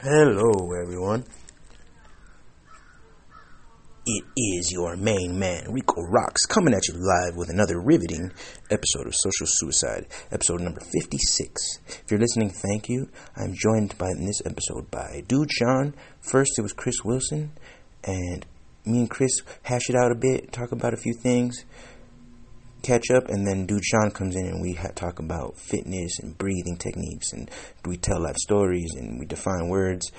Hello, everyone. It is your main man, Rico Rocks, coming at you live with another riveting episode of Social Suicide, episode number 56. If you're listening, thank you. I'm joined by in this episode by Dude Shawn. First, it was Chris Wilson, and me and Chris hash it out a bit, talk about a few things, catch up, and then Dude Shawn comes in and we ha- talk about fitness and breathing techniques, and we tell life stories and we define words.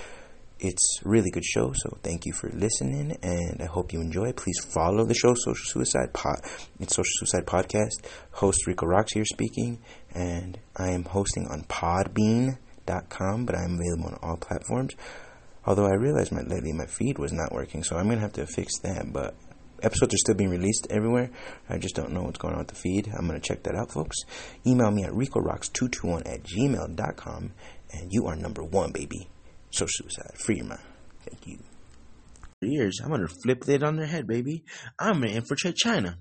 It's really good show, so thank you for listening, and I hope you enjoy. Please follow the show, Social Suicide Pod. It's Social Suicide Podcast. Host Rico Rocks here speaking, and I am hosting on Podbean.com, but I'm available on all platforms. Although I realized my lately my feed was not working, so I'm gonna have to fix that. But episodes are still being released everywhere. I just don't know what's going on with the feed. I'm gonna check that out, folks. Email me at ricoroxx221 at gmail.com, and you are number one, baby. So suicide, free your mind. Thank you. years. I'm gonna flip it on their head, baby. I'm gonna infiltrate China.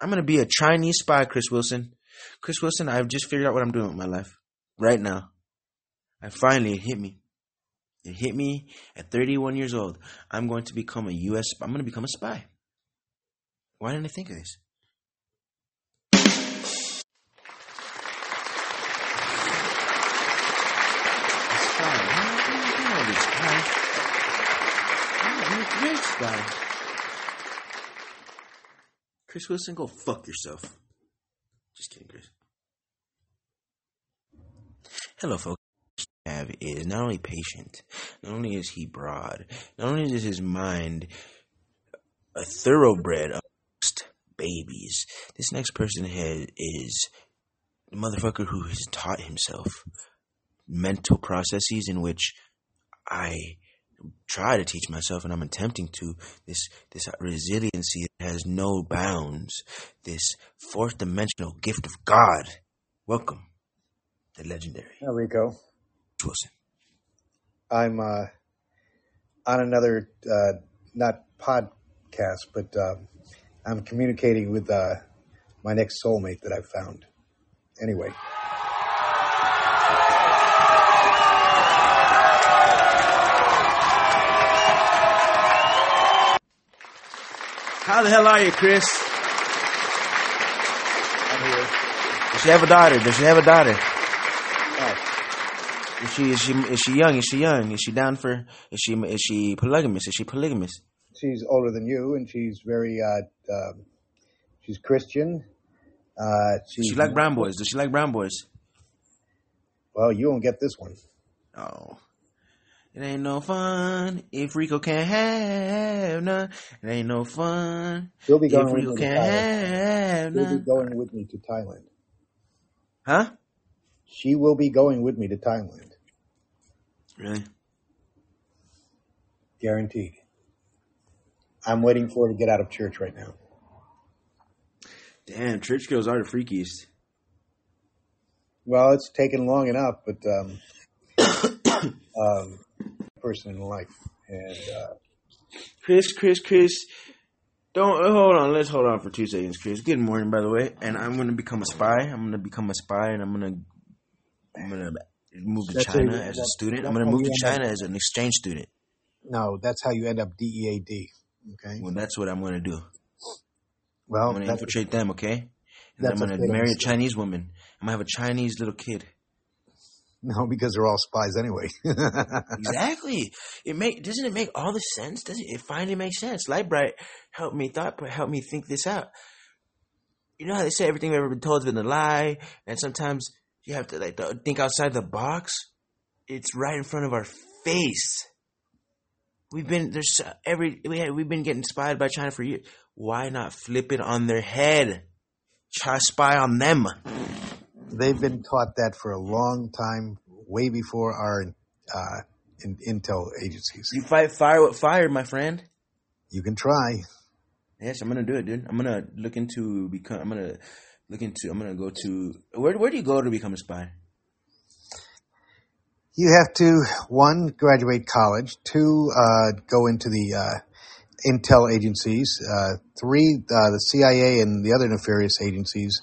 I'm gonna be a Chinese spy, Chris Wilson. Chris Wilson, I've just figured out what I'm doing with my life right now. I finally it hit me. It hit me at 31 years old. I'm going to become a U.S. I'm going to become a spy. Why didn't I think of this? Chris Wilson, go fuck yourself. Just kidding, Chris. Hello, folks. Have is not only patient, not only is he broad, not only is his mind a thoroughbred babies. This next person has is the motherfucker who has taught himself mental processes in which I try to teach myself, and I'm attempting to this this resiliency that has no bounds. This fourth dimensional gift of God. Welcome, the legendary Hi, Rico. Wilson. I'm uh, on another, uh, not podcast, but um I'm communicating with uh, my next soulmate that I've found. Anyway, How the hell are you, Chris? I'm here. Does she have a daughter? Does she have a daughter? Oh, Is she is she is she young? Is she young? Is she down for? Is she is she polygamous? Is she polygamous? She's older than you, and she's very, uh, um she's Christian. Uh, she's, she like brown boys? Does she like brown boys? Well, you won't get this one. Oh. It ain't no fun if Rico can't have none. It ain't no fun She'll be going with Rico can't have She'll be going with me to Thailand. Huh? She will be going with me to Thailand, Really? guaranteed. I'm waiting for her to get out of church right now. Damn, church girls are the freakiest. Well, it's taken long enough, but um, um, person in life, and uh, Chris, Chris, Chris. Don't hold on. Let's hold on for two seconds, Chris. Good morning, by the way. And I'm gonna become a spy. I'm gonna become a spy, and I'm gonna I'm gonna move to That's China a- as a student. I'm gonna move to end up- China as an exchange student. no, that's how you end up DEAD. Okay. Well, that's what I'm gonna do. Well, I'm gonna infiltrate them, okay? And then I'm gonna marry a. Chinese woman. I'm gonna have a Chinese little kid. no, because they're all spies anyway. exactly. It make doesn't it make all the sense? Does it? It finally makes sense. Lite Brite helped me thought, but help me think this out. You know how they say everything we've ever been told has been a lie, and sometimes you have to like think outside the box. It's right in front of our face. We've been there's every we had, we've been getting spied by China for years. Why not flip it on their head? Try spy on them. They've been taught that for a long time, way before our uh, in, intel agencies. You fight fire with fire, my friend. You can try. Yes, I'm gonna do it, dude. I'm gonna look into become. I'm gonna look into. I'm gonna go to where? Where do you go to become a spy? You have to one graduate college, two uh, go into the uh, intel agencies, uh, three uh, the CIA and the other nefarious agencies.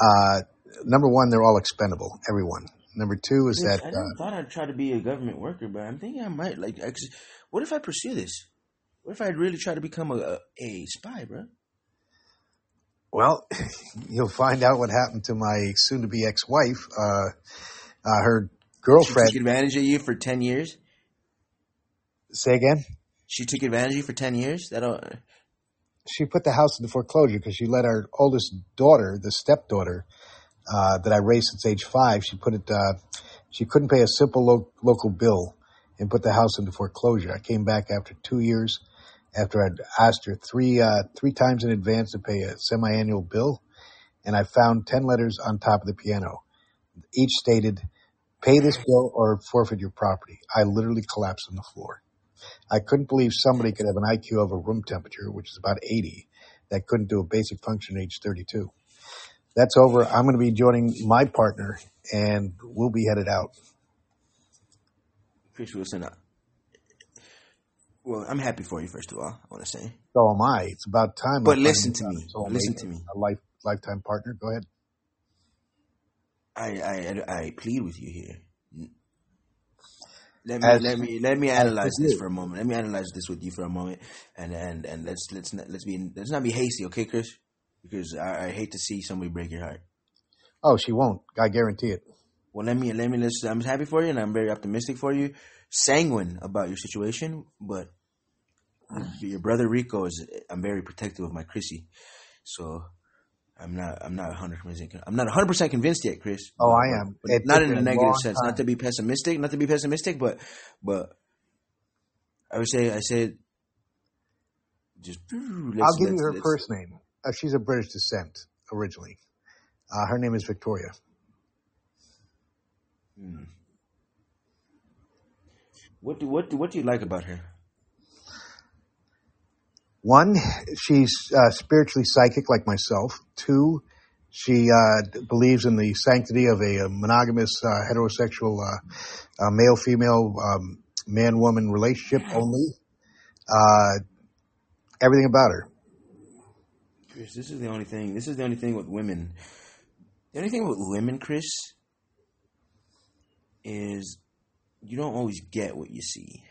Uh, number one, they're all expendable. Everyone, Number two is that I uh, thought I'd try to be a government worker, but I'm thinking I might. Like, actually, what if I pursue this? What if I really try to become a, a, spy, bro? well, you'll find out what happened to my soon-to-be ex-wife. Uh, uh, her She girlfriend. took advantage of you for ten years. Say again. She took advantage of you for ten years. That don't. She put the house into foreclosure because she let our oldest daughter, the stepdaughter, uh, that I raised since age five, she put it. Uh, she couldn't pay a simple lo- local bill and put the house into foreclosure. I came back after two years, after I'd asked her three uh, three times in advance to pay a semi-annual bill, and I found ten letters on top of the piano. Each stated, "Pay this bill or forfeit your property." I literally collapsed on the floor. I couldn't believe somebody could have an IQ of a room temperature, which is about 80, that couldn't do a basic function at age 32. That's over. I'm going to be joining my partner, and we'll be headed out. Chris Wilson. uh, Well, I'm happy for you. First of all, I want to say. So am I. It's about time. But listen to me. Listen to me. A life lifetime partner. Go ahead. I I I, plead with you here. Let me As- let me let me analyze this for a moment. Let me analyze this with you for a moment, and and and let's let's not, let's be let's not be hasty, okay, Chris? Because I, I hate to see somebody break your heart. Oh, she won't. I guarantee it. Well, let me let me let's. I'm happy for you, and I'm very optimistic for you, sanguine about your situation. But your brother Rico is. I'm very protective of my Chrissy, so I'm not. I'm not 100. percent I'm not 100 percent convinced yet, Chris. Oh, I am. but It not in a negative sense. time. Not to be pessimistic. Not to be pessimistic, but but I would say I said just. I'll give you her first name. Uh, she's of British descent originally. Uh, her name is Victoria. Hmm. What do what do what do you like about her? One, she's uh, spiritually psychic like myself. Two, she uh, believes in the sanctity of a, uh monogamous uh, heterosexual uh, uh, male female um, man woman relationship only. Uh, everything about her. Chris, this is the only thing. This is the only thing with women. The only thing with women, Chris, is you don't always get what you see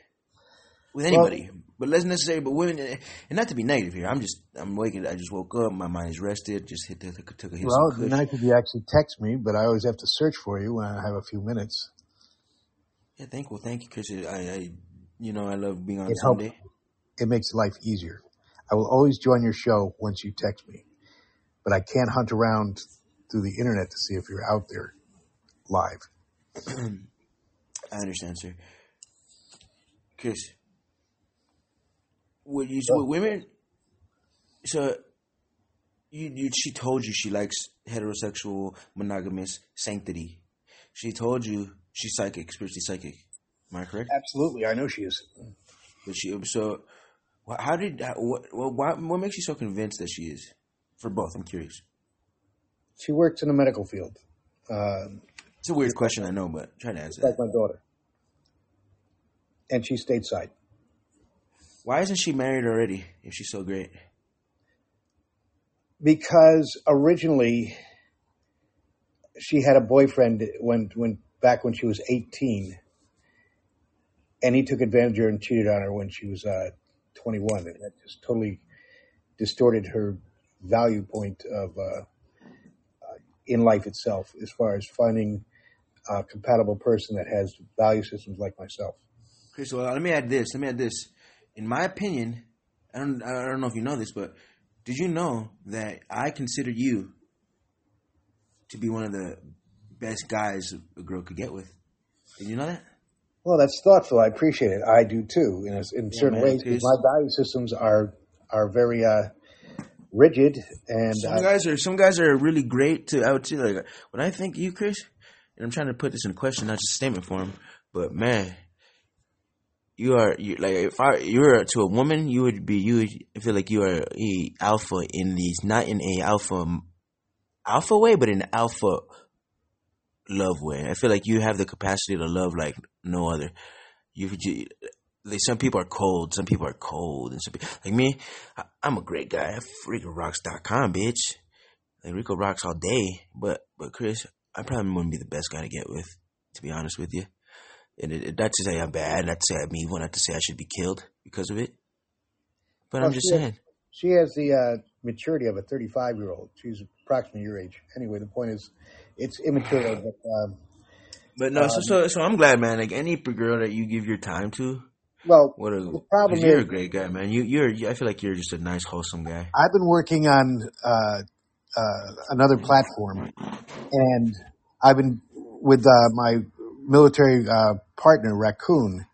with anybody. But let's necessarily, but women, and not to be negative here. I'm just, I'm waking. I just woke up. My mind is rested. Just hit the took a hit Well, it'd be nice if you actually text me, but I always have to search for you when I have a few minutes. Yeah, thank well, thank you, Chris. I, I, you know, I love being on It helps. Sunday. It makes life easier. I will always join your show once you text me, but I can't hunt around through the internet to see if you're out there live. I understand, sir. Chris, would you with women? So, you, you she told you she likes heterosexual monogamous sanctity. She told you she's psychic, spiritually psychic. Am I correct? Absolutely, I know she is. But she so, how did what what what makes you so convinced that she is? For both, I'm curious. She works in the medical field. Um, It's a weird question, I know, but try to answer. like That. my daughter. And she's stateside. Why isn't she married already? If she's so great, Because originally she had a boyfriend when when back when she was 18 and he took advantage of her and cheated on her when she was uh, 21 and that just totally distorted her value point of uh, uh, in life itself as far as finding a compatible person that has value systems like myself Chris, well, let me add this. Let me add this. In my opinion, I don't, I don't know if you know this, but did you know that I consider you to be one of the best guys a girl could get with? Did you know that? Well, that's thoughtful. I appreciate it. I do too, in, a, in Yeah, certain man, ways. 'cause please. my value systems are are very uh, rigid, and Some uh, guys are some guys are really great to out to like when I think you, Chris, and I'm trying to put this in question, not just a statement for him, but man, you are you like if I you were to a woman, you would be you would feel like you are a alpha in these not in a alpha alpha way, but in alpha love way. I feel like you have the capacity to love like no other. You, you like some people are cold, some people are cold, and some people like me. I, I'm a great guy. RicoRocks.com, bitch. Like Rico rocks all day, but but Chris, I probably wouldn't be the best guy to get with. To be honest with you, and it, it, not to say I'm bad, not to say I'm evil, not to say I should be killed because of it. But Well, I'm just she has- saying. She has the uh, maturity of a 35 year old. She's approximately your age. Anyway, the point is, it's immature. But um, But no, so, so so I'm glad, man. Like any girl that you give your time to, well, what a The problem you're is- a great guy, man. You you're I feel like you're just a nice, wholesome guy. I've been working on uh, uh, another platform, and I've been with uh, my military uh, partner, Raccoon,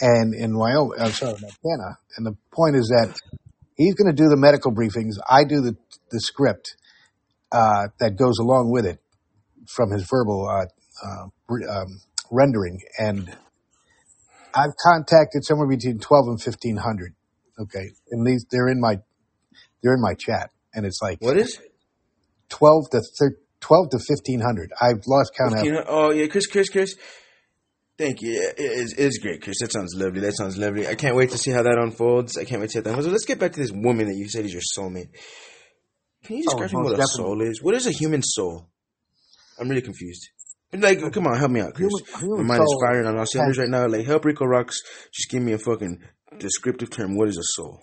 and in Wyoming, uh, sorry, Montana. And the point is that he's going to do the medical briefings. I do the the script uh, that goes along with it from his verbal uh, uh, um, rendering, and I've contacted somewhere between twelve and fifteen hundred. Okay, and these they're in my they're in my chat, and it's like What is? twelve to thir- twelve to fifteen hundred. I've lost count. Of, oh yeah, Chris, Chris, Chris. Thank you. It is, it is great, Chris. That sounds lovely. That sounds lovely. I can't wait to see how that unfolds. I can't wait to see how that unfolds. Let's get back to this woman that you said is your soulmate. Can you Oh, describe to me what a soul is? What is a human soul? I'm really confused. Like, come on, help me out, Chris. Human- human My mind is firing on all cylinders right now. Like, help Rico Rocks. Just give me a fucking descriptive term. What is a soul?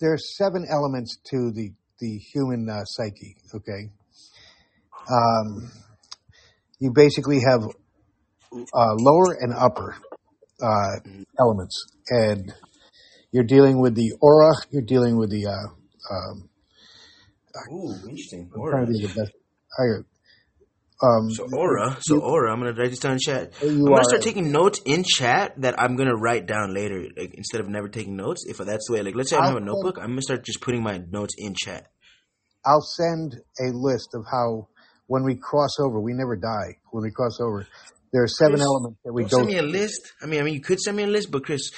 there are seven elements to the the human uh, psyche. Okay, um, you basically have uh, lower and upper uh, elements, and you're dealing with the aura. You're dealing with the. Uh, um, Ooh, interesting. I'm trying to be the best. I, um, So aura, so aura. I'm gonna write this down in chat. you I'm gonna start taking notes in chat that I'm gonna write down later, like instead of never taking notes. If that's the way, like let's say I have a notebook, I'm gonna start just putting my notes in chat. I'll send a list of how when we cross over, we never die. When we cross over, there are seven Chris, elements that we go. send me a list. I mean, I mean, you could send me a list, but Chris,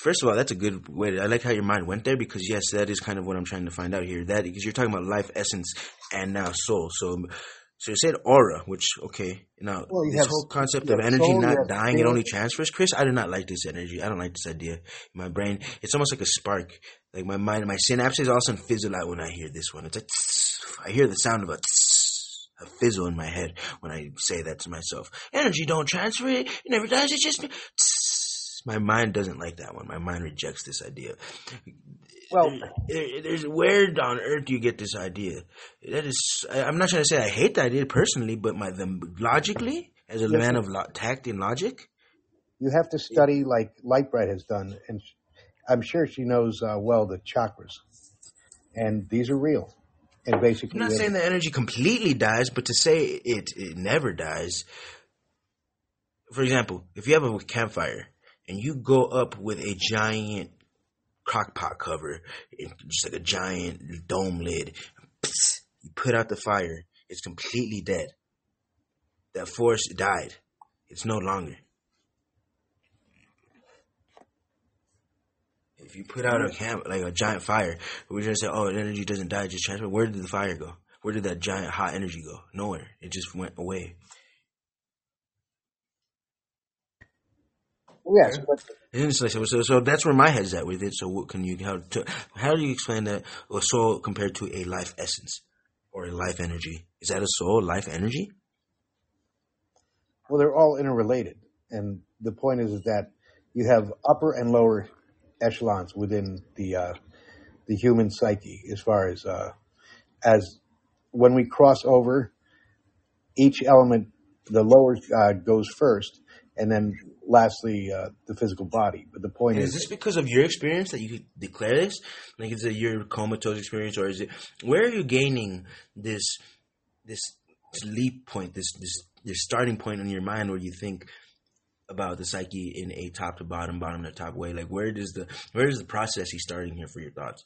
first of all, that's a good way. To, I like how your mind went there because yes, that is kind of what I'm trying to find out here. That because you're talking about life, essence, and now soul. So, so you said aura, which okay. Now Well, this have- whole concept of energy soul, not dying, it only transfers. Chris, I do not like this energy. I don't like this idea. My brain, it's almost like a spark. Like my mind, my synapses all of a sudden fizzle out when I hear this one. It's like I hear the sound of a. A fizzle in my head when I say that to myself. Energy don't transfer it. It never does. It's just my mind doesn't like that one. My mind rejects this idea. Well, There- there's where on earth do you get this idea? That is, I'm not trying to say I hate the idea personally, but my the, logically, as a Yes, man of lo- tact and logic, you have to study like Lite Brite has done, and I'm sure she knows uh, well the chakras, and these are real. And basically, I'm not saying the energy completely dies, but to say it it never dies. For example, if you have a campfire and you go up with a giant crock pot cover, just like a giant dome lid, you put out the fire, it's completely dead. That force died. It's no longer. If you put out a camp like a giant fire, we're gonna say, "Oh, energy doesn't die; just transfer." Where did the fire go? Where did that giant hot energy go? Nowhere. It just went away. Yes, but so, so that's where my head's at with it. So, what can you how to, how do you explain that a soul compared to a life essence or a life energy? Is that a soul, life energy? well, they're all interrelated, and the point is, is that you have upper and lower echelons within the uh, the human psyche, as far as uh, as when we cross over, each element, the lower uh, goes first, and then lastly uh, the physical body. But the point is, is this because of your experience that you could declare this? Like, is it your comatose experience, or is it where are you gaining this this leap point, this this this starting point in your mind where you think about the psyche in a top to bottom, bottom to top way? Like, where does the where is the process he's starting here for your thoughts?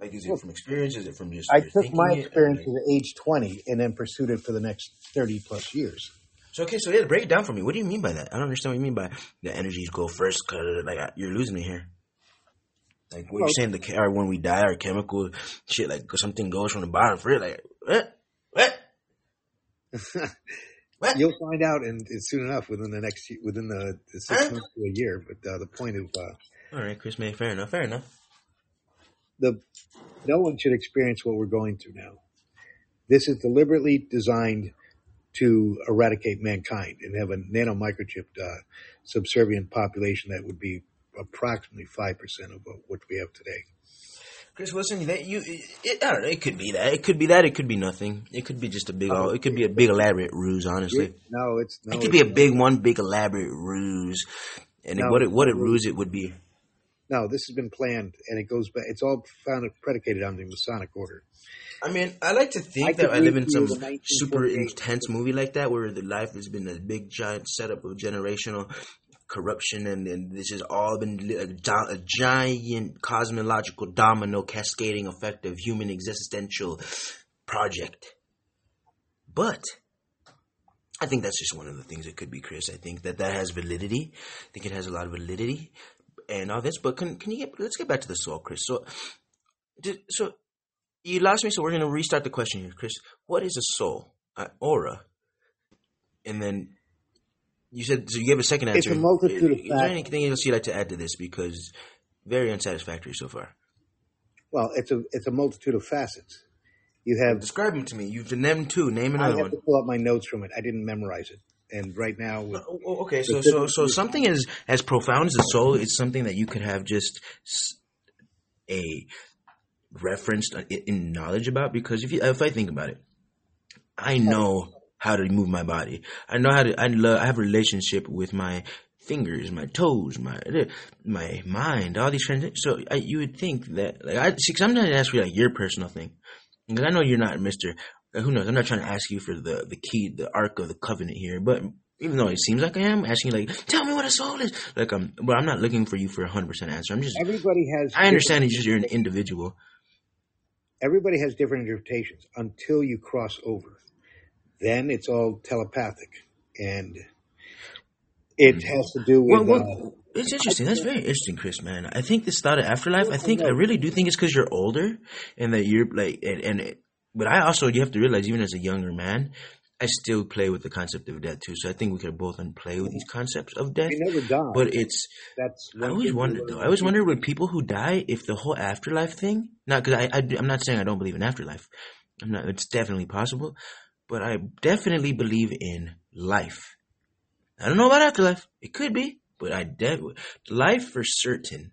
Like, is it from experience? Is it from just I took my experience Like- at age 20 and then pursued it for the next 30 plus years. So okay, so yeah, break it down for me. What do you mean by that? I don't understand what you mean by the energies go first. Cause like I- you're losing me here. Like what Well- you're saying, the or when we die, our chemical shit, like something goes from the bottom for it. Like what? What? What? You'll find out and, soon enough within the next within the, the six Huh? months to a year. But uh, the point of uh, All right, Chris May. Fair enough. Fair enough. the no one should experience what we're going through now. This is deliberately designed to eradicate mankind and have a nanomicrochipped uh, subservient population that would be approximately five percent of what we have today. Chris Wilson, that you, it, I don't know. It could be that. It could be that. It could be nothing. It could be just a big. Oh, it could be a big elaborate ruse. Honestly, no, it's no, it could be a big one, big elaborate ruse. And no, what it, what a ruse it would be. No, this has been planned, and it goes back. It's all found predicated on the Masonic order. I mean, I like to think I that I live in some super intense movie like that, where the life has been a big giant setup of generational corruption, and, and this has all been a, a, giant cosmological domino cascading effect of human existential project. But I think that's just one of the things it could be, Chris. I think that that has validity. I think it has a lot of validity and all this. But can can you get? Let's get back to the soul, Chris. So, did, so you lost me. So we're gonna restart the question here, Chris. What is a soul? Uh, aura. And then you said so. You gave a second answer. It's a multitude of. Is there anything else you'd like to add to this? Because very unsatisfactory so far. Well, it's a it's a multitude of facets. You have describe them to me. You've named two. Name another I have one. To pull up my notes from it. I didn't memorize it, and right now. Oh, oh, okay, so so so something as as profound as the soul is something that you could have just a referenced uh, in knowledge about. Because if you if I think about it, I know how to move my body. I know how to. I love. I have a relationship with my fingers, my toes, my uh, my mind, all these things So I, you would think that like I see. I'm not asking you like your personal thing, because I know you're not Mister. Who knows? I'm not trying to ask you for the the key, the ark of the covenant here, but even though it seems like I am asking you, like, tell me what a soul is. Like, I'm, but I'm not looking for you for a hundred percent answer. I'm just everybody has. I understand it's just you're an individual. Everybody has different interpretations until you cross over then it's all telepathic, and it mm-hmm. has to do with. Well, well, uh, it's interesting. That's very interesting, Chris. Man, I think this thought of afterlife. I think I really do think it's because you're older, and that you're like, and, and it, but I also you have to realize, even as a younger man, I still play with the concept of death too. So I think we could both play with these concepts of death. never die. But it's that's. I always wondered though. I always wonder with people who die if the whole afterlife thing. Not because I, I I'm not saying I don't believe in afterlife. I'm not. It's definitely possible but I definitely believe in life. I don't know about afterlife. It could be, but I de- life for certain.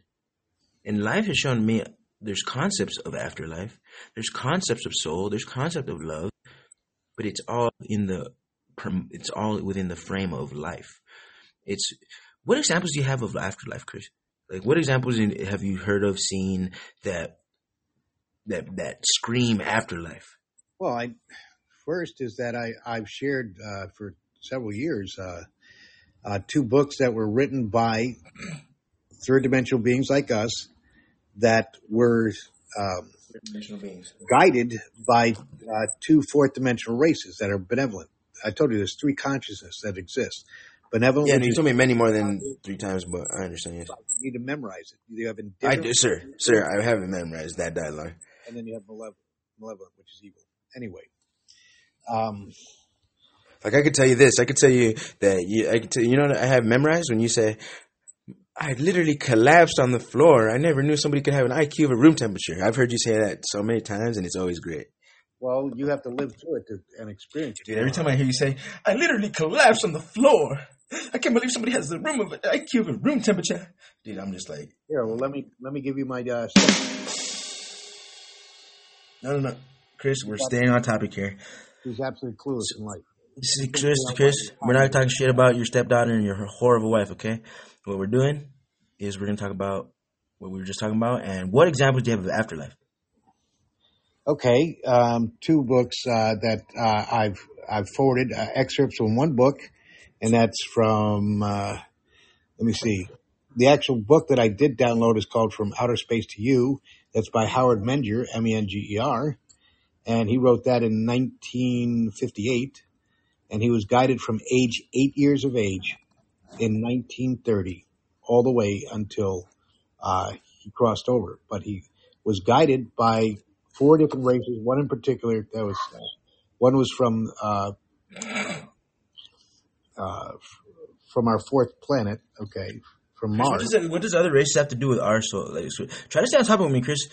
And life has shown me there's concepts of afterlife, there's concepts of soul, there's concept of love, but it's all in the it's all within the frame of life. It's what examples do you have of afterlife, Chris? Like what examples have you heard of, seen that that that scream afterlife? Well, I First is that I, I've shared uh, for several years uh, uh, two books that were written by third dimensional beings like us that were um, guided by uh, two fourth dimensional races that are benevolent. I told you there's three consciousness that exist. Benevolent. Yeah, you told me many more than three times, but I understand. Yes. You need to memorize it. You have I do, sir, sir. I haven't memorized that dialogue. And then you have malevolent, malevolent, which is evil. Anyway, um, like I could tell you this, I could tell you that you, I could tell, you know what I have memorized when you say, I literally collapsed on the floor. I never knew somebody could have an IQ of a room temperature. I've heard you say that so many times, and it's always great. Well, you have to live through it to, and experience it. Dude, every time I hear you say, I literally collapsed on the floor. I can't believe somebody has the room of an IQ of a room temperature. Dude, I'm just like, here. Well, let me let me give you my. Uh, no, no, no, Chris. We're staying on topic here. He's absolutely clueless in life. See, Chris, Chris, we're not talking shit about your stepdaughter and your horrible wife, okay? What we're doing is we're going to talk about what we were just talking about and what examples do you have of afterlife? Okay, um, two books uh, that uh, I've I've forwarded uh, excerpts from one book, and that's from uh, let me see. The actual book that I did download is called From Outer Space to You. That's by Howard Menger, M E N G E R and he wrote that in 1958. And he was guided from age eight years of age in 1930 all the way until uh, he crossed over. But he was guided by four different races. One in particular that was uh, one was from uh, uh from our fourth planet. Okay, from Mars. What does, that, what does other races have to do with our soul? Like, so try to stay on top of me, Chris.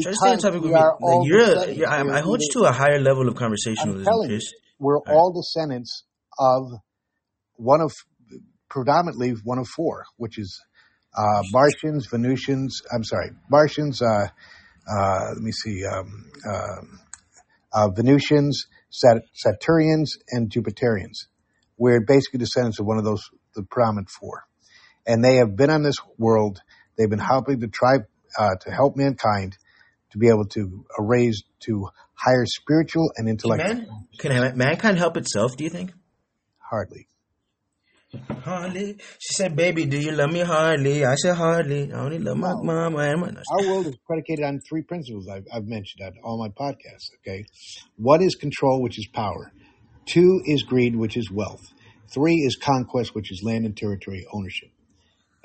Try to stay on topic with me. Like you're, a, you're I, I, hold you to a higher level of conversation with Chris. we're right. all descendants of one of predominantly one of four, which is uh, Martians, Venusians. I'm sorry, Martians. Uh, uh, let me see. Um, um uh, Venusians, Sat- Saturnians, and Jupiterians. We're basically descendants of one of those, the predominant four, and they have been on this world. They've been helping to try uh, to help mankind to be able to raise to higher spiritual and intellectual. Can, man, can mankind help itself? Do you think? Hardly. Hardly. She said, "Baby, do you love me hardly?" I said, "Hardly. I only love my No. mama and my." Our world is predicated on three principles I've, I've mentioned on all my podcasts. Okay, one is control, which is power. Two is greed, which is wealth. Three is conquest, which is land and territory ownership.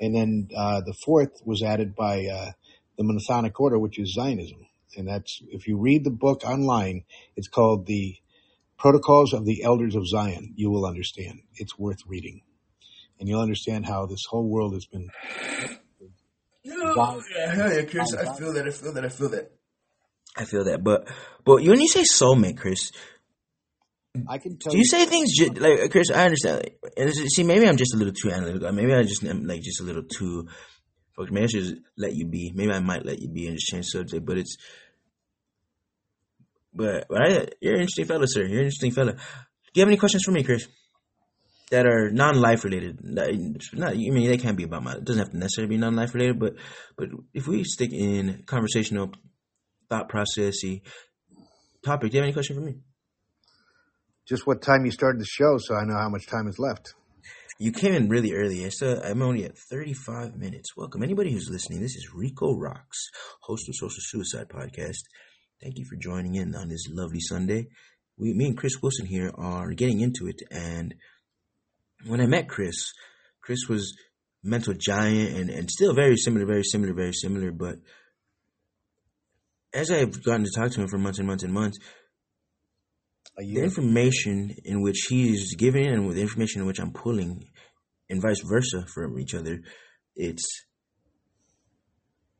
And then uh, the fourth was added by uh, the Masonic Order, which is Zionism. And that's if you read the book online, it's called the Protocols of the Elders of Zion. You will understand. It's worth reading, and you'll understand how this whole world has been. Yeah, hell yeah, Chris. I feel that. I feel that. I feel that. I feel that. But but when you say soulmate, Chris, I can tell do you say things ju- like Chris? I understand. Like, and this is- see, maybe I'm just a little too analytical. Maybe I just am like just a little too. Fuck, maybe I should just let you be. Maybe I might let you be and just change subject. But it's. But but I, you're an interesting fella, sir. You're an interesting fella. Do you have any questions for me, Chris? That are non-life related. Not, I mean, they can't be about my. It doesn't have to necessarily be non-life related. But but if we stick in conversational, thought processy topic, do you have any question for me? just what time you started the show, so I know how much time is left. You came in really early. I said I'm only at 35 minutes. Welcome. Anybody who's listening, this is Rico Rocks, host of Social Suicide Podcast. Thank you for joining in on this lovely Sunday. We, me and Chris Wilson here are getting into it. And when I met Chris, Chris was mental giant and, and still very similar, very similar, very similar. But as I've gotten to talk to him for months and months and months, the information in which he's giving and with the information in which I'm pulling, and vice versa from each other, it's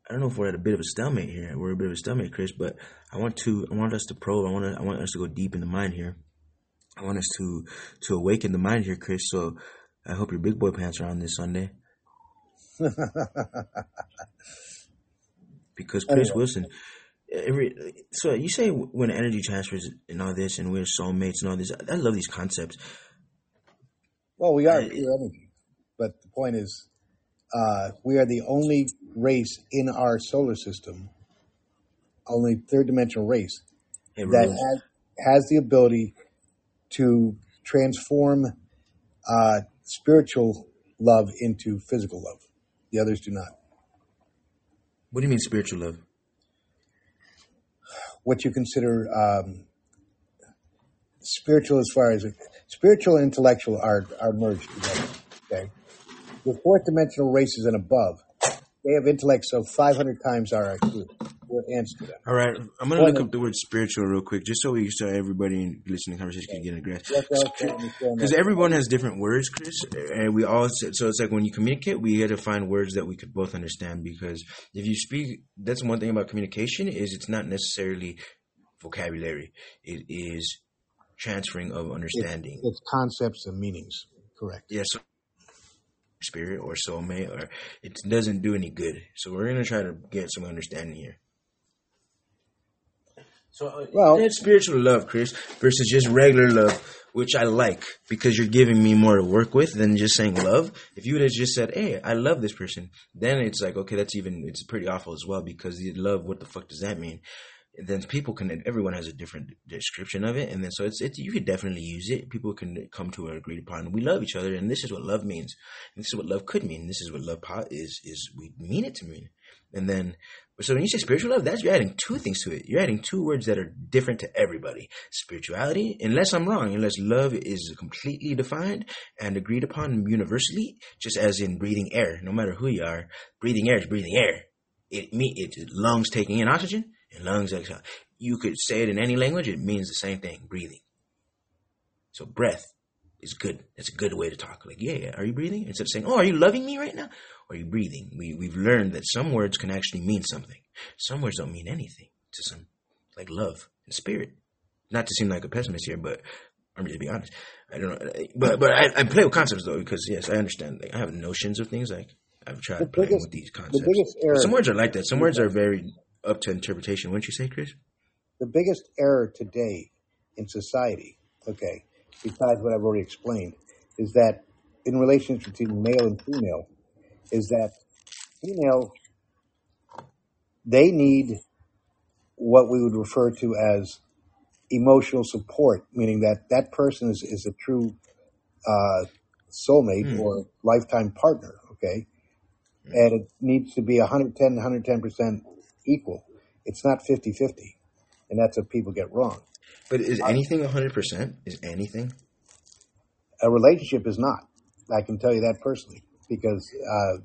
I don't know if we're at a bit of a stalemate here. We're a bit of a stalemate, Chris, but I want to I want us to probe. I want to I want us to go deep in the mind here. I want us to to awaken the mind here, Chris. So I hope your big boy pants are on this Sunday because Chris Wilson. Every, so you say when energy transfers and all this, and we're soulmates and all this. I love these concepts. Well, we are Uh, pure energy, but the point is, uh, we are the only race in our solar system, only third dimensional race that has, has the ability to transform uh, spiritual love into physical love. The others do not. What do you mean spiritual love? What you consider um, spiritual, as far as spiritual and intellectual, are are merged together. Okay, the fourth dimensional races and above, they have intellects of 500 times our IQ. We're to them. All right, I'm gonna Go look ahead. up the word spiritual real quick, just so we so everybody in listening to the conversation can get a grasp. Yes, I'll try to understand Because everyone has different words, Chris, and we all so it's like when you communicate, we had to find words that we could both understand. Because if you speak, that's one thing about communication is it's not necessarily vocabulary; it is transferring of understanding. It's concepts and meanings. Correct. Yes, spirit or soulmate, or it doesn't do any good. So we're gonna try to get some understanding here. So, uh, Well- spiritual love, Chris, versus just regular love, which I like because you're giving me more to work with than just saying love. If you would have just said, "Hey, I love this person," then it's like, okay, that's even it's pretty awful as well because love. What the fuck does that mean? Then people can everyone has a different description of it, and then so it's it's you could definitely use it. People can come to an agreed upon. We love each other, and this is what love means. And this is what love could mean. This is what love po- is is we mean it to mean. And then, so when you say spiritual love, that's you're adding two things to it. You're adding two words that are different to everybody. Spirituality, unless I'm wrong, unless love is completely defined and agreed upon universally, just as in breathing air, no matter who you are, breathing air is breathing air. It me it's lungs taking in oxygen and lungs exhale. You could say it in any language, it means the same thing, breathing. So breath is good. That's a good way to talk. Like, yeah, yeah, are you breathing? Instead of saying, oh, are you loving me right now? Are you breathing? We, we've learned that some words can actually mean something. Some words don't mean anything to some, like love and spirit. Not to seem like a pessimist here, but I'm just be honest. I don't know, but but I, I play with concepts though because yes, I understand. Like, I have notions of things. Like I've tried The playing biggest- with these concepts. But error, some words are like that. Some words are very up to interpretation. Wouldn't you say, Chris? the biggest error today in society, okay, besides what I've already explained, is that in relations between male and female, is that female they need what we would refer to as emotional support, meaning that that person is, is a true uh, soulmate Hmm. or lifetime partner, okay? And it needs to be 110, 110% equal. It's not 50 50. And that's what people get wrong. But is anything 100%? Is anything? A relationship is not. I can tell you that personally because uh,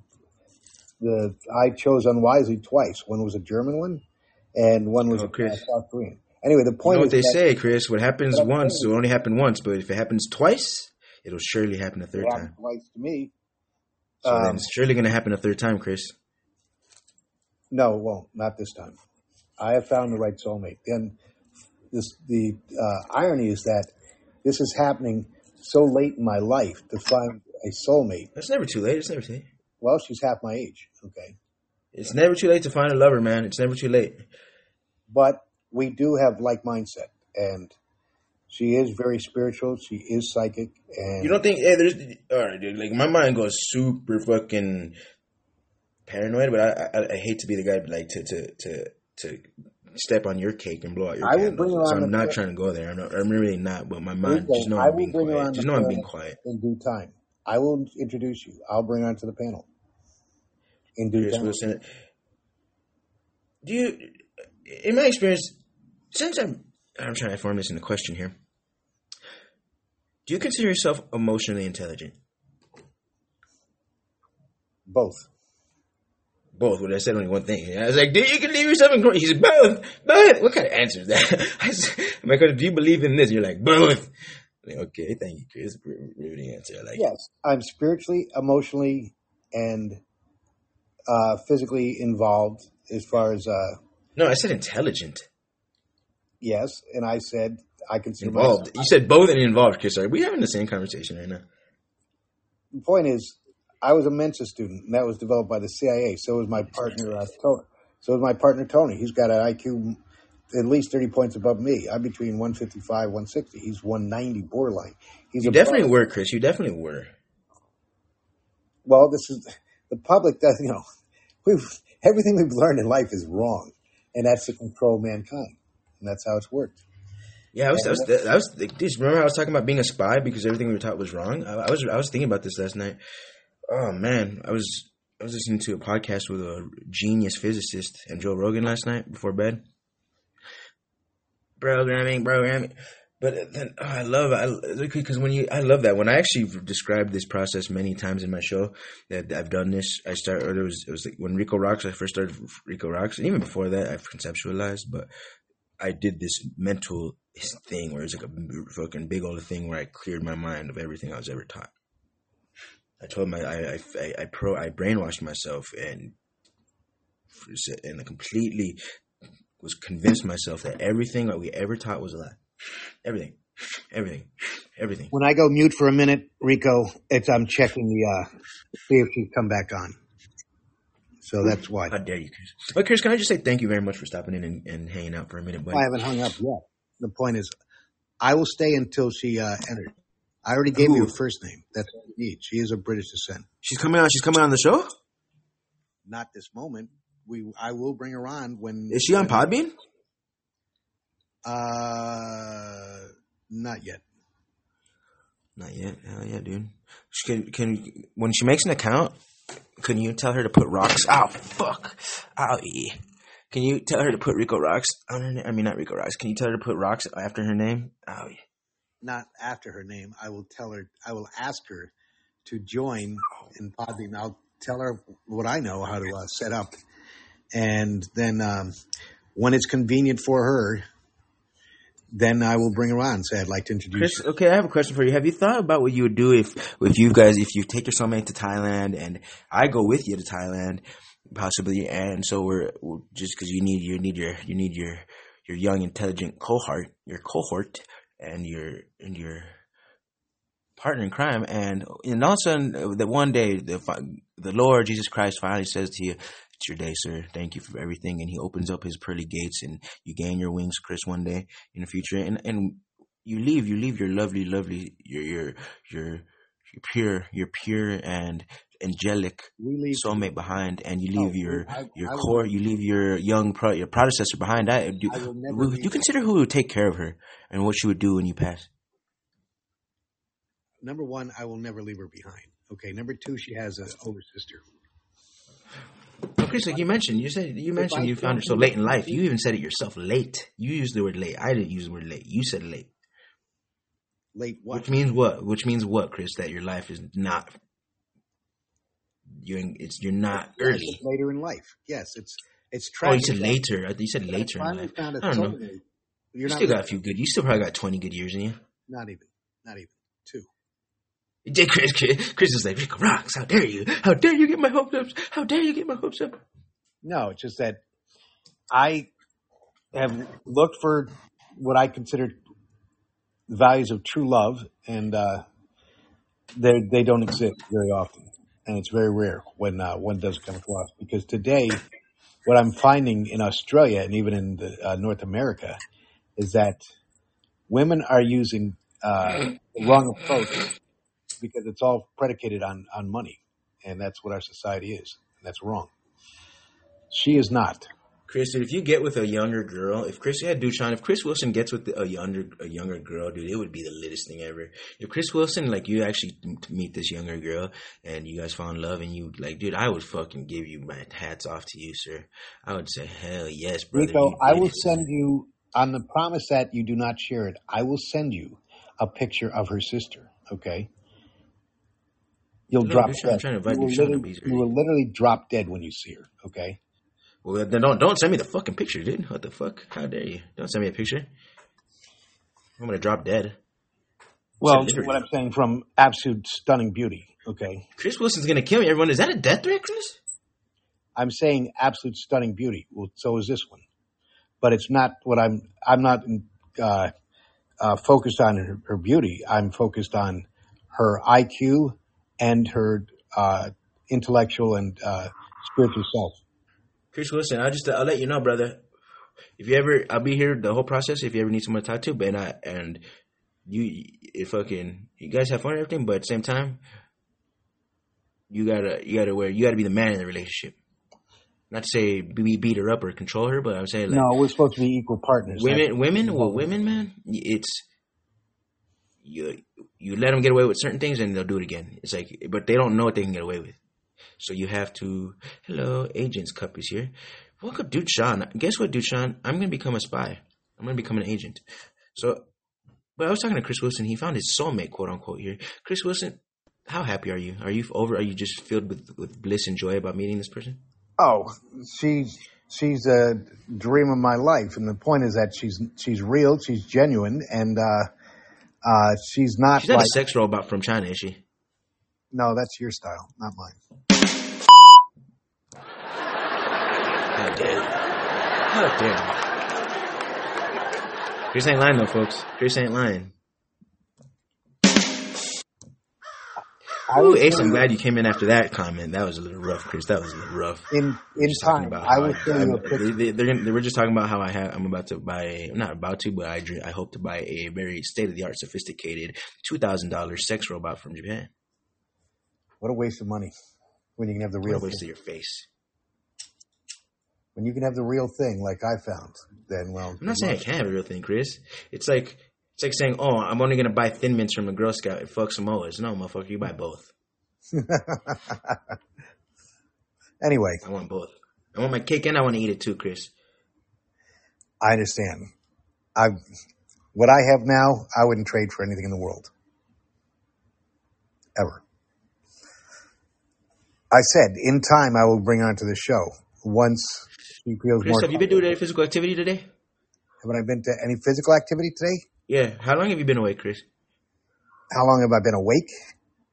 the I chose unwisely twice. One was a German one, and one was Oh, a Chris. South Korean. Anyway, the You point know is what they say, Chris? What happens once will only happen once, but if it happens twice, it'll surely happen a third time. twice to me. So Um, it's surely going to happen a third time, Chris. No, it won't. Not this time. I have found the right soulmate. Then this the uh, irony is that this is happening so late in my life to find a soulmate. It's never too late. It's never too late. Well, she's half my age. Okay, It's never too late to find a lover, man. It's never too late. but we do have like mindset, and she is very spiritual. She is psychic, and You don't think? Hey, there's all right, dude. Like my mind goes super fucking paranoid, but I, I I hate to be the guy like to to to to step on your cake and blow out your I will candles. bring you So on I'm not trying to go there. I'm, not, I'm really not. But my mind, just know I I'm being quiet. Just know I'm being quiet. in due time. I will introduce you. I'll bring her onto the panel in due Chris time. Wilson. Do you, in my experience, since I'm, I'm trying to form this in a question here. Do you consider yourself emotionally intelligent? Both. Both. Well, I said only one thing. I was like, "Dude, you can leave yourself in." He said, "Both, both." What kind of answer is that? I said, I'm like, "Do you believe in this?" You're like, "Both." Like, okay, thank you, Chris. Really answer. I like. it. Yes, I'm spiritually, emotionally, and uh, physically involved as far as uh, No, I said intelligent, yes. And I said I consider involved. myself. You said both and involved, Chris. Are we having the same conversation right now? The point is, I was a Mensa student, and that was developed by the CIA. So was my partner, uh, Tony. So was my partner Tony. He's got an IQ at least thirty points above me. I'm between 155, 160. He's 190 borderline. He's You definitely were, Chris. You definitely were. Well, this is the public. Does you know? We've everything we've learned in life is wrong, and that's to control mankind, and that's how it's worked. Yeah, I was, I was, I was, like, dude, remember I was talking about being a spy because everything we were taught was wrong. I, I was, I was thinking about this last night. Oh man, I was, I was listening to a podcast with a genius physicist and Joe Rogan last night before bed. Programming, programming, but then oh, I love, I because when you, I love that when I actually described this process many times in my show that I've done this. I started, or it was, it was like when Rico Rocks. I first started Rico Rocks, and even before that, I've conceptualized, but I did this mental thing where it's like a fucking big old thing where I cleared my mind of everything I was ever taught. I told my I I I, pro I brainwashed myself and and completely was convinced myself that everything that we ever taught was a lie. Everything, everything, everything. When I go mute for a minute, Rico, it's I'm checking the uh, see if she's come back on. So that's why. How dare you, Chris? But Chris, can I just say thank you very much for stopping in and, and hanging out for a minute? But I haven't hung up yet. The point is, I will stay until she uh, enters. I already gave you Who? her first name. That's what you need. She is of British descent. she's coming on. She's coming on the show. Not this moment. We I will bring her on when. Is she on Podbean? Uh, not yet. Not yet. Hell yeah, dude. She can can when she makes an account, can you tell her to put rocks? Oh fuck. Ow. yeah. Can you tell her to put Rico Rocks on her name? I mean, not Rico Rocks. Can you tell her to put rocks after her name? Oh, yeah. Not after her name. I will tell her. I will ask her to join in Podbean. I'll tell her what I know how to uh, set up, and then um, when it's convenient for her, then I will bring her on. Say I'd like to introduce. Chris, okay, I have a question for you. Have you thought about what you would do if, if you guys, if you take your soulmate to Thailand and I go with you to Thailand, possibly, and so we're, we're just because you need you need your you need your your young intelligent cohort, your cohort, and your and your partner in crime, and and all of a sudden, uh, that one day, the the Lord Jesus Christ finally says to you, "It's your day, sir. Thank you for everything," and He opens up His pearly gates, and you gain your wings, Chris, one day in the future, and and you leave, you leave your lovely, lovely, your your your, your pure, your pure and angelic leave. soulmate behind, and you leave your I- your I will- core, you leave your young pro, your predecessor behind. I, do, I will would leave- you consider who would take care of her and what she would do when you pass? Number one, I will never leave her behind. Okay. Number two, she has an older sister. Well, Chris, like you mentioned, you said you mentioned you found her so late in life. You even said it yourself, late. You used the word late. I didn't use the word late. You said late, Late what? which means what? Which means what, Chris? That your life is not. You're in, it's you're not Yes, early. later in life. Yes, it's it's Oh, you said later. I think You said I later in finally life. found a I don't know. You You're not still got a few good. You still probably got twenty good years in you. not even not even two. Yeah, Chris, Chris, Chris is like, Rico Roxx. How dare you? How dare you get my hopes up? How dare you get my hopes up? No, it's just that I have looked for what I consider the values of true love, and uh, they they don't exist very often, and it's very rare when uh, one does come across. Because today, what I'm finding in Australia and even in the, uh, North America is that women are using uh, the wrong approach because it's all predicated on on money, and that's what our society is. And that's wrong. She is not. Chris, dude, if you get with a younger girl, if Chris, yeah, dude, Shawn, if Chris Wilson gets with a younger, a younger girl, dude, it would be the littest thing ever. If Chris Wilson, like, you actually meet this younger girl and you guys fall in love and you, like, dude, I would fucking give you my hats off to you, sir. I would say, hell yes, brother. Rico, I will it, send you on the promise that you do not share it. I will send you a picture of her sister. Okay, you'll No, drop dude, Shawn, I'm trying to invite you, will to be you will literally drop dead when you see her. Okay, Well, then don't don't send me the fucking picture, dude. What the fuck? How dare you? Don't send me a picture. I'm gonna drop dead. well, what I'm saying from absolute stunning beauty. Okay, Chris Wilson's gonna kill me. Everyone, is that a death threat, Chris? I'm saying absolute stunning beauty. Well, so is this one, but it's not what I'm. I'm not uh, uh, focused on her, her beauty. I'm focused on her IQ and her uh, intellectual and uh, spiritual self. Chris Wilson, I'll just I'll let you know, brother. If you ever, I'll be here the whole process. If you ever need someone to talk to, but I and you, fucking you guys have fun and everything, but at the same time, you gotta you gotta wear you gotta be the man in the relationship. Not to say we beat her up or control her, but I'm saying like no, we're supposed to be equal partners. women, women, well, women, man, it's you. You let them get away with certain things, and they'll do it again. It's like, but they don't know what they can get away with. So you have to. Hello, agents. Cup is here. Welcome, dude. Shawn. Guess what, dude? Shawn? I'm gonna become a spy. I'm gonna become an agent. So, but I was talking to Chris Wilson. He found his soulmate, quote unquote. Here, Chris Wilson. How happy are you? Are you over? Are you just filled with with bliss and joy about meeting this person? Oh, she's she's a dream of my life, and the point is that she's she's real, she's genuine, and uh, uh, she's not She's not like a sex robot from China, is she? no, that's your style, not mine. How dare you? How dare you? Chris ain't lying though, folks. Chris ain't lying. Ooh, Ace, I'm glad you came in after that comment. That was a little rough, Chris. That was a little rough. in in Just talking time. about I was will show you a I'm- picture. they, they, are gonna, they were just talking about how I have. I'm about to buy. A, I'm not about to, but I dream, I hope to buy a very state of the art, sophisticated, two thousand dollars sex robot from Japan. What a waste of money when you can have the What real a waste thing. of your face. When you can have the real thing, like I found, then well, I'm not saying I can't have a real thing, Chris. It's like it's like saying, "Oh, I'm only gonna buy Thin Mints from a Girl Scout and fuck Samoas." No, motherfucker, you buy both. anyway, I want both. I want my cake and I want to eat it too, Chris. I understand. I what I have now, I wouldn't trade for anything in the world, ever. I said, in time, I will bring onto the show once feels Chris, more. have you been doing any physical activity today? Haven't I been to any physical activity today? Yeah. How long have you been awake, Chris? How long have I been awake?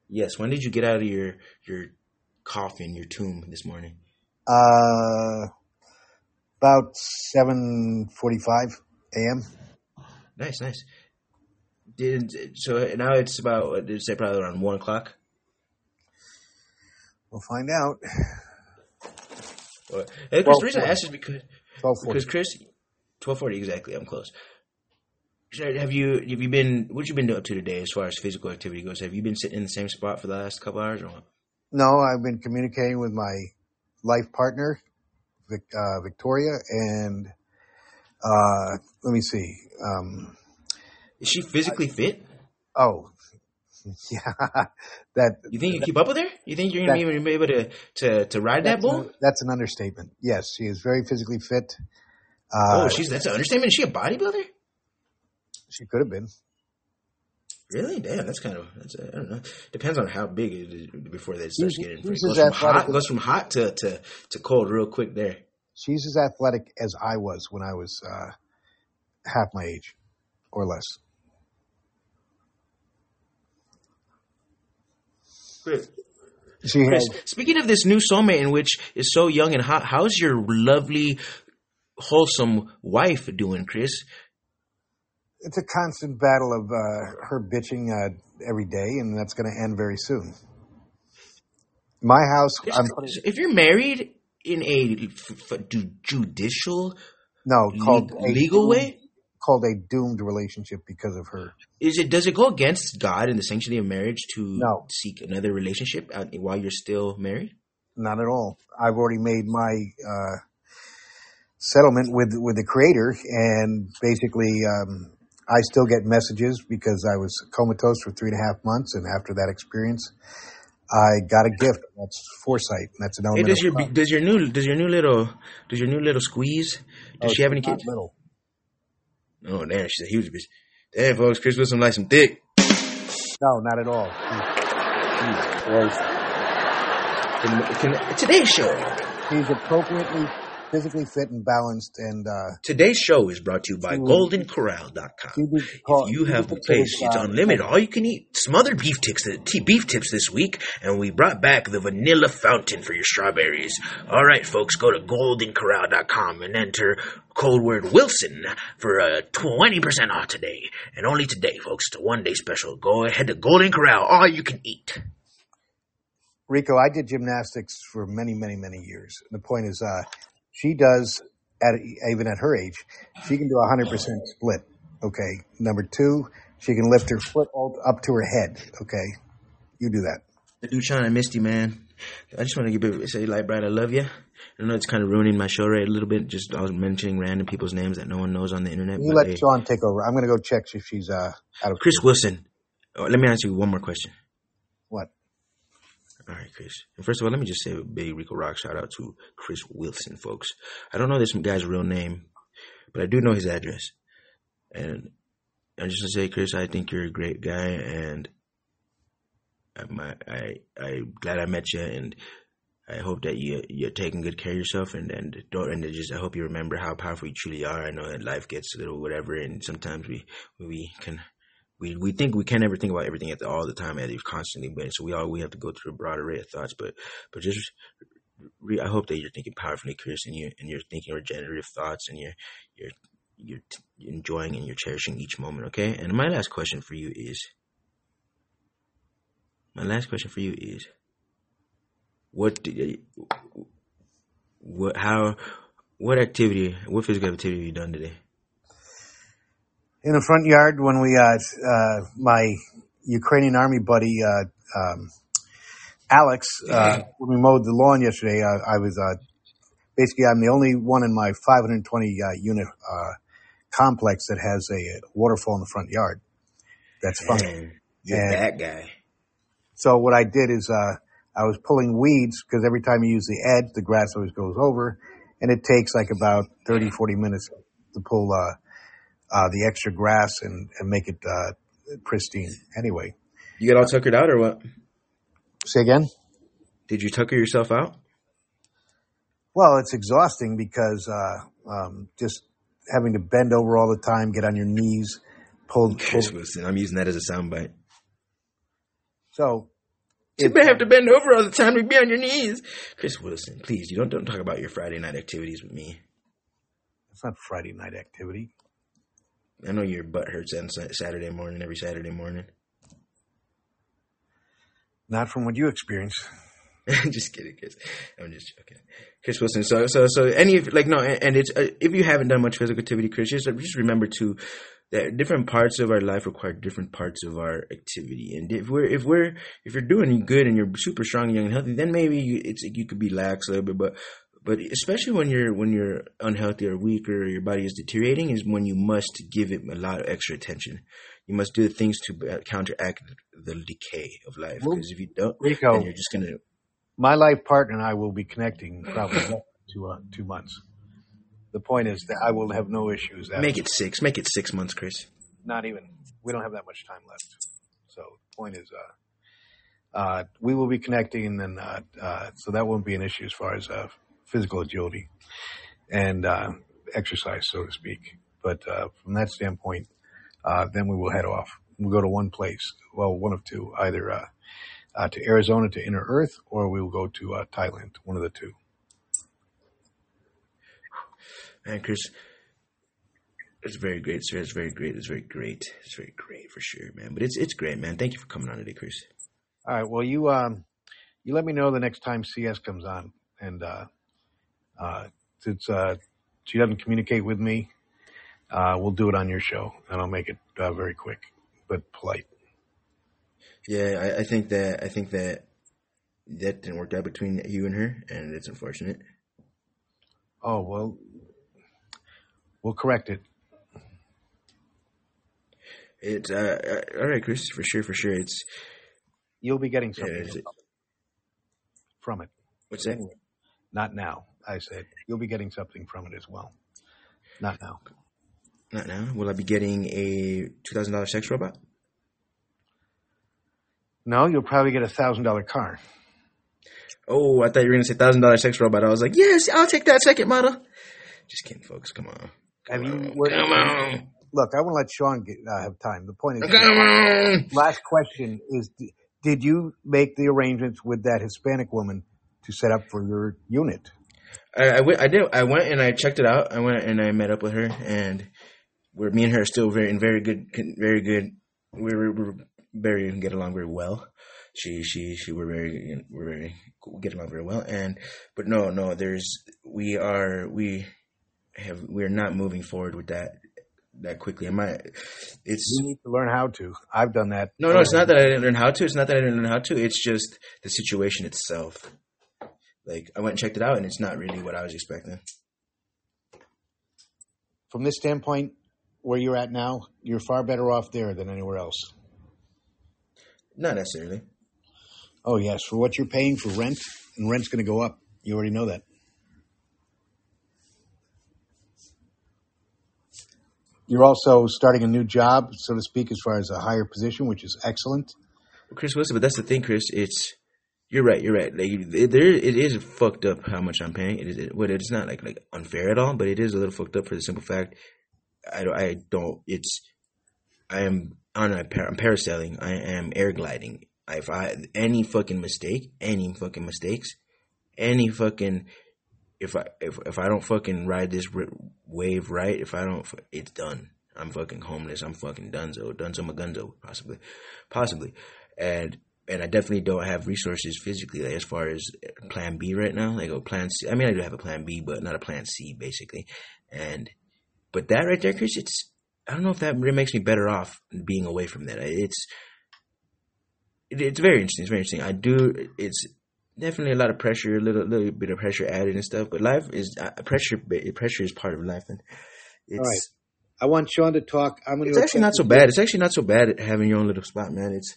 Yes. When did you get out of your your coffin, your tomb this morning? Uh, about seven forty-five a.m. Nice, nice. Did so now it's about did it say probably around one o'clock. We'll find out. Well, Chris, the reason I asked is because because. Chris, twelve forty exactly. I'm close. Have you have you been what you been up to today as far as physical activity goes? Have you been sitting in the same spot for the last couple hours or what? No, I've been communicating with my life partner, Vic, uh, Victoria, and uh, let me see. Um, Is she physically fit? oh, yeah, that You think you keep up with her? You think you're gonna That- be be able to to, to ride that bull? an, that's an understatement. Yes, she is very physically fit. Uh, oh, she's that's an understatement. Is she a bodybuilder? she could have been. Really? Damn, that's kind of that's, I don't know. Depends on how big it is before they start getting. It goes from hot athletic- goes from hot to, to to cold real quick there. She's as athletic as I was when I was uh, half my age, or less. Chris, She Chris, has speaking of this new soulmate in which is so young and hot, how's your lovely, wholesome wife doing, Chris? it's a constant battle of uh, her bitching uh, every day, and that's going to end very soon. My house, If you're married in a f- f- judicial no called le- a legal way, called a doomed relationship because of her. is it does it go against God and the sanctity of marriage to No. seek another relationship while you're still married? Not at all. I've already made my uh, settlement with with the creator, and basically, um, I still get messages because I was comatose for three and a half months, and after that experience, I got a gift. That's foresight. That's an Hey, element. does your does your new does your new little does your new little squeeze? Does Oh, she have any kids? Little. Oh damn, she's a huge bitch. Damn, folks, Chris Wilson likes some dick. No, not at all. Can, can, today's show. He's appropriately physically fit and balanced, and uh, Today's show is brought to you by GoldenCorral.com. If you have the place, it's uh, unlimited. All you can eat. Smothered beef tips, beef tips this week, and we brought back the vanilla fountain for your strawberries. All right, folks, go to GoldenCorral.com and enter code word Wilson for uh, 20% off today. And only today, folks. It's a one day special. Go ahead to Golden Corral. All you can eat. Rico, I did gymnastics for many, many, many years. And The point is, uh, she does at even at her age, she can do a hundred percent split. Okay. Number two, she can lift her foot all up to her head. Okay, you do that. Dude Shawn, I missed you, man. I just want to give it say, like, Brad, I love you. I know it's kind of ruining my show rate a little bit. Just I was mentioning random people's names that no one knows on the internet. You let. Shawn take over. I'm going to go check if she's uh, out of Chris Wilson. Oh, let me ask you one more question. All right, Chris. And first of all, let me just say a big Rico Rock shout out to Chris Wilson, folks. I don't know this guy's real name, but I do know his address. And I'm just gonna say, Chris, I think you're a great guy, and I'm, I, I, I'm glad I met you, and I hope that you you're taking good care of yourself, and and don't and just I hope you remember how powerful you truly are. I know that life gets a little whatever, and sometimes we we can we we think we can't ever think about everything at the, all the time as you've constantly been. So we all we have to go through a broad array of thoughts. But but just re, I hope that you're thinking powerfully, Chris, and you and you're thinking regenerative thoughts, and you're you're you're enjoying and you're cherishing each moment. Okay. And my last question for you is my last question for you is what do what how what activity what physical activity have you done today? In the front yard when we uh, uh, my Ukrainian army buddy uh, um, Alex uh, when we mowed the lawn yesterday. Uh, I was uh, basically I'm the only one in my 520 uh, unit uh, complex that has a waterfall in the front yard. That's fun. Man, that guy. So what I did is uh, I was pulling weeds because every time you use the edge, the grass always goes over, and it takes like about 30, 40 minutes to pull uh, the extra grass and, and make it uh, pristine. Anyway, You get all tuckered out or what? say again. Did you tucker yourself out? Well, it's exhausting because uh, um, just having to bend over all the time, get on your knees, pull. Chris Wilson. I'm using that as a soundbite. So You may have to bend over all the time to be on your knees. Chris Wilson, please, you don't don't talk about your Friday night activities with me. it's not Friday night activity. I know your butt hurts on Saturday morning, every Saturday morning. Not from what you experience. just kidding, Chris. I'm just joking. Chris Wilson. So, so, so, any like no, and, and it's uh, if you haven't done much physical activity, Chris, just just remember to that different parts of our life require different parts of our activity. And if we're if we're if you're doing good and you're super strong, young, and healthy, then maybe you, it's you could be lax a little bit, but. But especially when you're when you're unhealthy or weak or your body is deteriorating, is when you must give it a lot of extra attention. You must do the things to uh, counteract the decay of life. Because if you don't, Rico, then you're just gonna my life partner and I will be connecting probably two uh, two months. The point is that I will have no issues. After. Make it six. Make it six months, Chris. Not even. We don't have that much time left. So the point is, uh, uh, we will be connecting, and uh, uh, so that won't be an issue as far as uh, physical agility and uh, exercise, so to speak. But uh, from that standpoint, uh, then we will head off. We'll go to one place. Well, one of two, either uh, uh, to Arizona to Inner Earth, or we will go to uh, Thailand. One of the two. Man, Chris, it's very great, sir. It's very great. It's very great. It's very great for sure, man. But it's it's great, man. Thank you for coming on today, Chris. All right. Well, you um, you let me know the next time CS comes on, and uh, uh, since uh, she doesn't communicate with me, uh, we'll do it on your show, and I'll make it uh, very quick but polite. Yeah, I, I think that I think that that didn't work out between you and her, and it's unfortunate. Oh well, we'll correct it. It's uh, uh, all right, Chris. For sure, for sure. It's You'll be getting yeah, something it's, from it. what's that? Not now, I said. You'll be getting something from it as well. Not now. Not now. Will I be getting a two thousand dollar sex robot? No, you'll probably get a thousand dollar car. Oh, I thought you were gonna say thousand dollar sex robot. I was like, yes, I'll take that second model. Just kidding, folks. Come on. Have Come you? on. Come on. Look, I won't let Shawn get, uh, have time. The point is, Come on. last question is: Did you make the arrangements with that Hispanic woman to set up for your unit? I, I went. Did. I went and I checked it out. I went and I met up with her, and we're me and her are still very in very good, very good. We're, we're very get along very well. She, she, she. We're very, we're very get along very well. And but no, no. There's we are we have we're not moving forward with that that quickly. Am I? It's You need to learn how to. I've done that. no, no. It's not that I didn't learn how to. It's not that I didn't learn how to. It's just the situation itself. Like I went and checked it out, and it's not really what I was expecting. From this standpoint, where you're at now, you're far better off there than anywhere else. Not necessarily. Oh yes, for what you're paying for rent, and rent's going to go up. You already know that. You're also starting a new job, so to speak, as far as a higher position, which is excellent. Chris Wilson, but that's the thing, Chris. It's you're right. You're right. Like it, there, it is fucked up how much I'm paying. It is. Well, it's not like like unfair at all, but it is a little fucked up for the simple fact. I don't. I don't. It's. I am on a. par- I'm parasailing. I am air gliding. If I any fucking mistake, any fucking mistakes, any fucking. If I if if I don't fucking ride this wave right, if I don't, it's done. I'm fucking homeless. I'm fucking dunzo, dunzo magunzo, possibly, possibly, and and I definitely don't have resources physically like, as far as Plan B right now. Like a Plan C. I mean, I do have a Plan B, but not a Plan C, basically. And but that right there, Chris, it's I don't know if that really makes me better off being away from that. It's it, it's very interesting. It's very interesting. I do. It's definitely a lot of pressure, a little little bit of pressure added and stuff. But life is uh, pressure. Pressure is part of life, and it's. All right. I want Shawn to talk. I'm going It's actually not so bad. It's actually not so bad having your own little spot, man. It's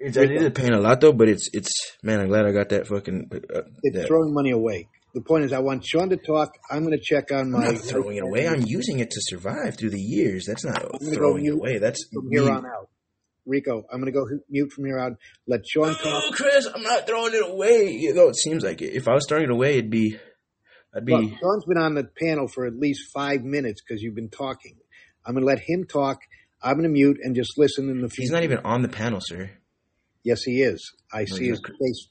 it's I did paying a lot though, but it's it's man. I'm glad I got that fucking. Uh, It's that. throwing money away. The point is, I want Shawn to talk. I'm going to check on I'm my. not throwing it away. I'm using it to survive through the years. That's not throwing it away. That's from here on out. Rico, I'm going to go mute from here on. Let Shawn talk. Oh, Chris, I'm not throwing it away. You know, it seems like it. If I was throwing it away, it'd be, I'd be. Look, Shawn's been on the panel for at least five minutes because you've been talking. I'm going to let him talk. I'm going to mute and just listen in the future. He's not even on the panel, sir. Yes, he is. I see his not. face.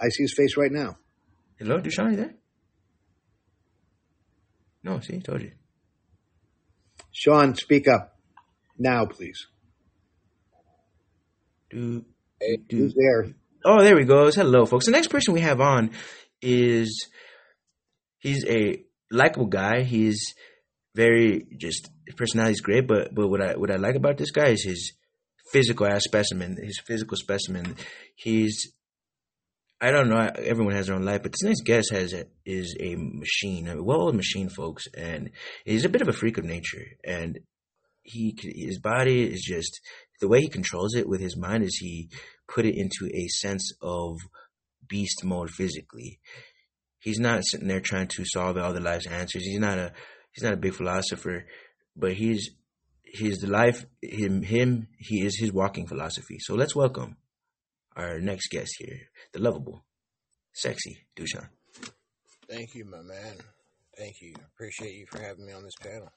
I see his face right now. Hello, Dude Shawn, are you there? No, see, told you. Shawn, speak up now, please. Hey, dude. who's there? Oh, there we go. Hello, folks. The next person we have on is he's a likable guy. He's very just his personality's great, but but what I what I like about this guy is his physical ass specimen. His physical specimen. He's I don't know. Everyone has their own life, but this next guest has a, is a machine, a well-oiled machine, folks, and he's a bit of a freak of nature. And he his body is just the way he controls it with his mind is he put it into a sense of beast mode physically. He's not sitting there trying to solve all the life's answers. He's not a he's not a big philosopher, but he's he's the life him him he is his walking philosophy. So let's welcome our next guest here, the lovable, sexy Dude Shawn. Thank you, my man. Thank you. Appreciate you for having me on this panel.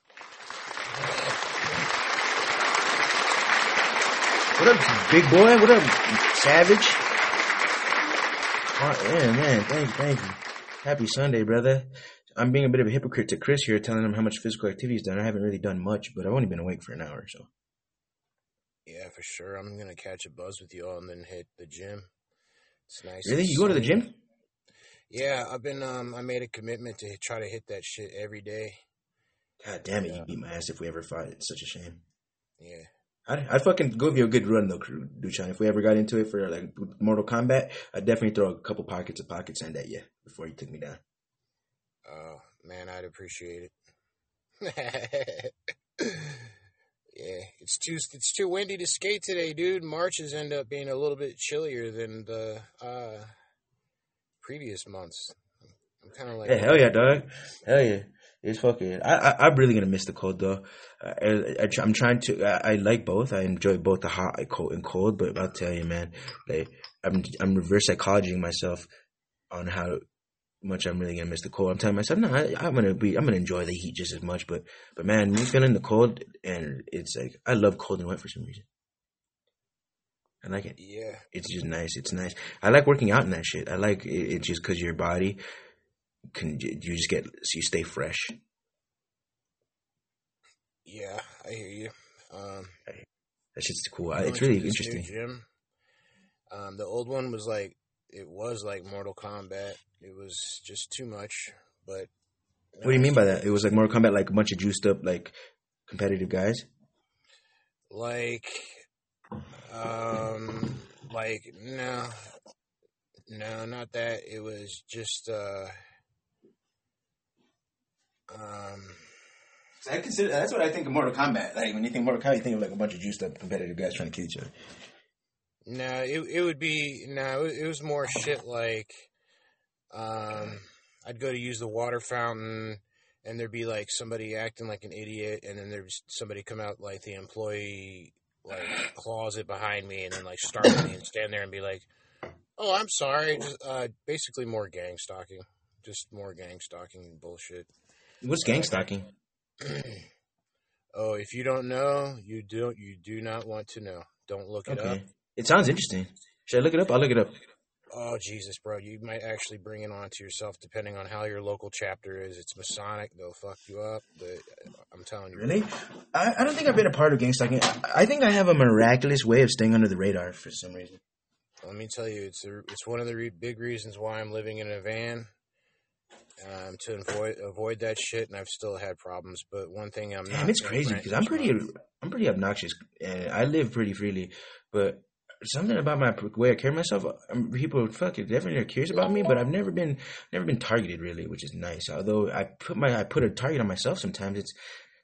What up, big boy? What up, savage? Oh, yeah, man. Thank you, thank you. Happy Sunday, brother. I'm being a bit of a hypocrite to Chris here, telling him how much physical activity he's done. I haven't really done much, but I've only been awake for an hour, or so. Yeah, for sure. I'm gonna catch a buzz with you all and then hit the gym. It's nice. Really? You go to the gym? Yeah, I've been. Um, I made a commitment to try to hit that shit every day. God damn it, you beat my ass if we ever fought. It's such a shame. Yeah. I'd, I'd fucking give you a good run though, Dude Shawn. If we ever got into it for like Mortal Kombat, I'd definitely throw a couple pockets of pockets sand at you before you took me down. Oh man, I'd appreciate it. yeah, it's too it's too windy to skate today, dude. Marches end up being a little bit chillier than the uh, previous months. I'm kind of like, Yeah, hell yeah, dog. Hell yeah. It's fucking. I, I I'm really gonna miss the cold though. I, I I'm trying to. I, I like both. I enjoy both the hot and cold and cold. But I'll tell you, man, like I'm I'm reverse psychologizing myself on how much I'm really gonna miss the cold. I'm telling myself, no, I, I'm gonna be. I'm gonna enjoy the heat just as much. But but man, me feeling the cold and it's like I love cold and wet for some reason. I like it. yeah, It's just nice. It's nice. I like working out in that shit. I like it, it just because your body can you just get so you stay fresh. yeah, I hear you. Um, That shit's cool. I, it's really to this new interesting. Gym. Um, the old one was like it was like Mortal Kombat. It was just too much. But What do you mean by that? It was like Mortal Kombat, like a bunch of juiced up, like competitive guys. Like, um, like no, no, not that. It was just uh, um, I consider that's what I think of Mortal Kombat. Like when you think Mortal Kombat, you think of like a bunch of juiced up competitive guys trying to kill each other. No. It it would be no. It, it was more shit like, um, I'd go to use the water fountain. And there'd be like somebody acting like an idiot, and then there's somebody come out like the employee like closet behind me, and then like start me and stand there and be like, "Oh, I'm sorry." Just uh, basically more gang stalking, just more gang stalking bullshit. What's gang stalking? oh, if you don't know, you don't. You do not want to know. Don't look it up. Okay, it sounds interesting. Should I look it up? I'll look it up. Oh Jesus, bro! You might actually bring it on to yourself, depending on how your local chapter is. It's Masonic; they'll fuck you up. But I'm telling you, Really? I, I don't think I've been a part of gang stalking. I, I think I have a miraculous way of staying under the radar for some reason. Let me tell you, it's a, it's one of the re- big reasons why I'm living in a van um, to avoid avoid that shit, and I've still had problems. But one thing I'm Damn, not it's crazy because I'm pretty, my- I'm pretty obnoxious, and I live pretty freely. But something about my way I carry myself, um, people fuck it, definitely are curious about me. But I've never been, never been targeted really, which is nice. Although I put my, I put a target on myself sometimes. It's,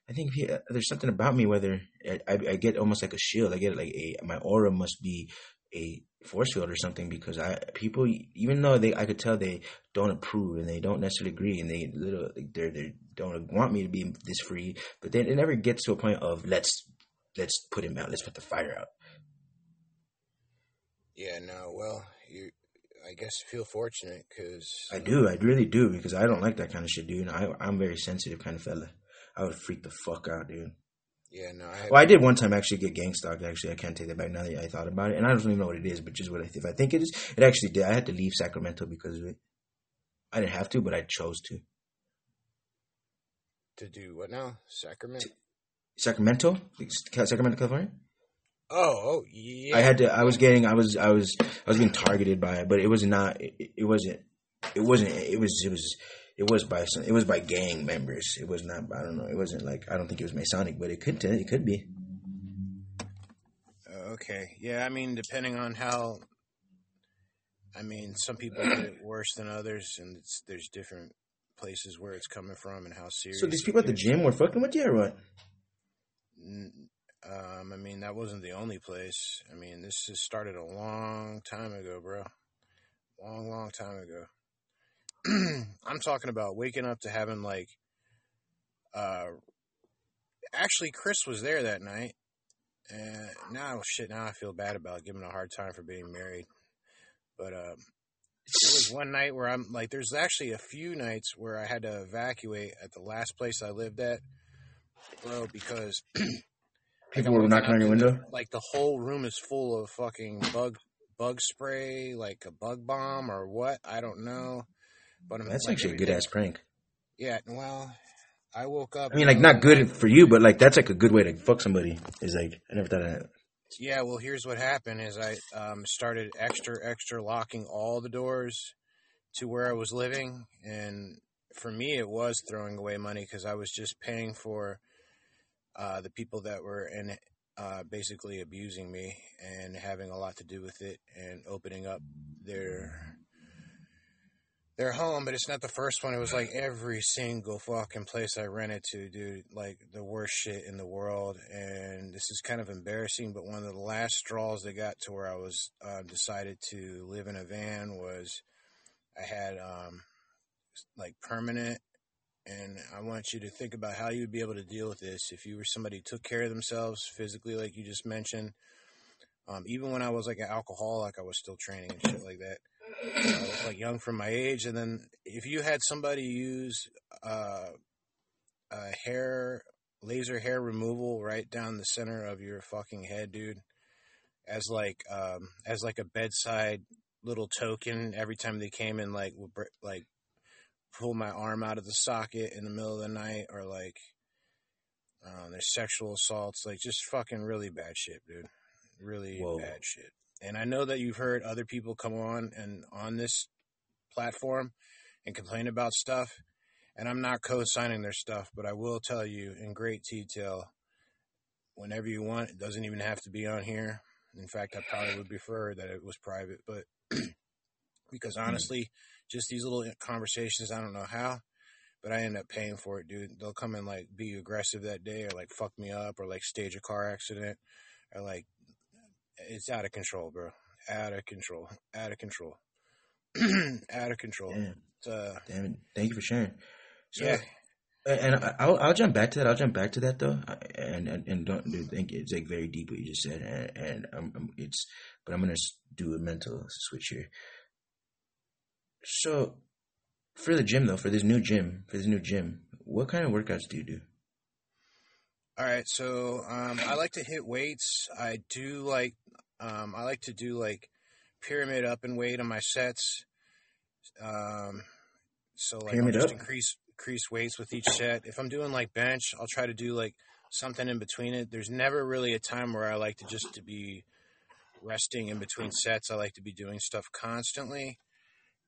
I think yeah, there's something about me whether I, I, I get almost like a shield. I get like a, my aura must be a force field or something because I people even though they I could tell they don't approve and they don't necessarily agree and they little they they don't want me to be this free, but then it never gets to a point of let's let's put him out, let's put the fire out. Yeah, no. Well, you, I guess feel fortunate because I uh, do, I really do because I don't like that kind of shit, dude. I I'm very sensitive kind of fella. I would freak the fuck out, dude. yeah, no. I Well, I did one time actually get gang stalked. Actually, I can't take that back now that I thought about it, and I don't even know what it is, but just what I, if I think it is, it actually did. I had to leave Sacramento because of it. I didn't have to, but I chose to. to do what now? Sacramento. Sacramento, Sacramento, California. Oh, oh, yeah. I had to. I was getting. I was. I was. I was being targeted by it, but it was not. It, it wasn't. It wasn't. It was. It was. It was by some. It was by gang members. It was not. I don't know. It wasn't like. I don't think it was Masonic, but it could. Uh, it could be. Okay. Yeah, I mean, depending on how. I mean, some people get it worse than others, and it's, there's different places where it's coming from and how serious. So these people at the gym were fucking with you, or what? N- Um, I mean, that wasn't the only place. I mean, this has started a long time ago, bro. Long, long time ago. I'm talking about waking up to having like, uh, actually, Chris was there that night, and now shit. Now I feel bad about giving a hard time for being married, but um, there was one night where I'm like, there's actually a few nights where I had to evacuate at the last place I lived at, bro, because People were knocking on your window. like the whole room is full of fucking bug bug spray, like a bug bomb or what? I don't know. But I'm That's like, actually a good ass prank. Yeah, well, I woke up. I mean, like not good for you, but like that's like a good way to fuck somebody. Is like I never thought of that. Yeah, well, here's what happened: is I um, started extra, extra locking all the doors to where I was living, and for me, it was throwing away money because I was just paying for uh, the people that were in uh, basically abusing me and having a lot to do with it, and opening up their their home. But it's not the first one. It was like every single fucking place I rented to, dude. Like the worst shit in the world, and this is kind of embarrassing. But one of the last straws that got to where I was uh, decided to live in a van was I had um, like permanent and I want you to think about how you would be able to deal with this if you were somebody who took care of themselves physically, like you just mentioned. Um, even when I was like an alcoholic, I was still training and shit like that. Like young for my age, and then if you had somebody use uh, a hair laser hair removal right down the center of your fucking head, dude, as like um, as like a bedside little token every time they came and like like pull my arm out of the socket in the middle of the night or like uh, there's sexual assaults like just fucking really bad shit dude. Really Whoa. bad shit. And i know that you've heard other people come on and on this platform and complain about stuff and i'm not co-signing their stuff but i will tell you in great detail whenever you want it doesn't even have to be on here. In fact i probably would prefer that it was private but because honestly just these little conversations. I don't know how, but I end up paying for it, dude. They'll come and like be aggressive that day, or like fuck me up, or like stage a car accident, or like it's out of control, bro. Out of control. Out of control. out of control. Damn, uh, damn it. Thank you for sharing. So, yeah. and I- I'll I'll jump back to that. I'll jump back to that though, and and, and don't do think it's like very deep what you just said, and, and um, um, it's but I'm gonna do a mental switch here. So, for the gym though, for this new gym, for this new gym, what kind of workouts do you do? All right, so um, I like to hit weights. I do like um, I like to do like pyramid up and weight on my sets. Um, so like Pyramid I'll just up? increase increase weights with each set. If I'm doing like bench, I'll try to do like something in between it. There's never really a time where I like to just to be resting in between sets. I like to be doing stuff constantly.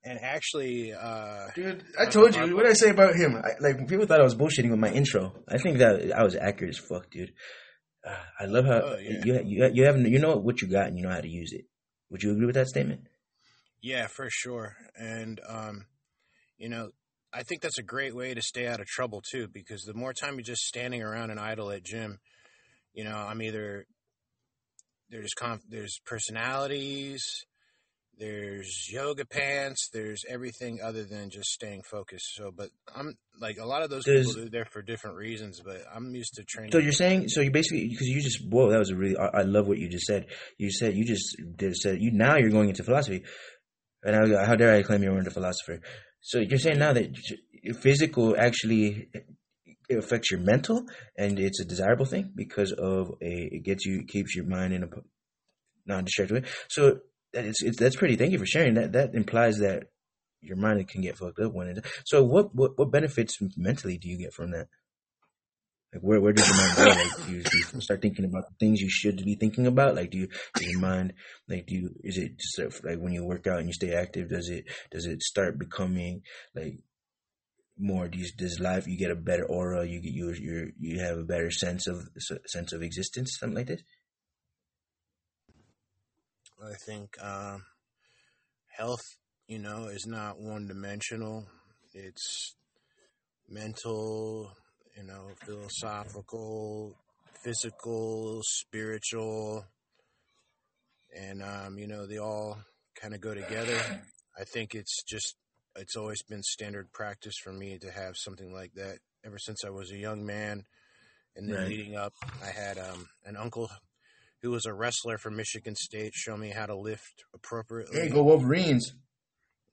And actually, uh, Dude, I told you what did I say about him. I, like people thought I was bullshitting with my intro. I think that I was accurate as fuck, dude. Uh, I love how Oh, yeah. you you you have you know what you got and you know how to use it. Would you agree with that statement? Yeah, for sure. And um, you know, I think that's a great way to stay out of trouble too, because the more time you're just standing around and idle at gym, you know, I'm either there's conf- there's personalities, there's yoga pants, there's everything other than just staying focused. So, but I'm like a lot of those Does- people are there for different reasons, but I'm used to training. So you're saying so you basically because you just whoa that was a really I, I love what you just said. You said you just did said you now you're going into philosophy, and I how dare I claim you're a philosopher? So you're saying now that your physical actually it affects your mental and it's a desirable thing because of a it gets you keeps your mind in a non-distracted way. So it's, it's that's pretty. Thank you for sharing that. That implies that your mind can get fucked up when it. So what what what benefits mentally do you get from that? Like where where does your mind go? Like do you, do you start thinking about the things you should be thinking about? Like do you your mind like do you is it just like when you work out and you stay active? Does it does it start becoming like more? Do you, does life you get a better aura? You get you you you have a better sense of sense of existence, something like this. I think um, health, you know, is not one dimensional. It's mental, you know, philosophical, physical, spiritual, and um, you know they all kind of go together. I think it's just it's always been standard practice for me to have something like that ever since I was a young man. And then Right. leading up, I had um, an uncle who was a wrestler from Michigan State show me how to lift appropriately. Hey, go Wolverines!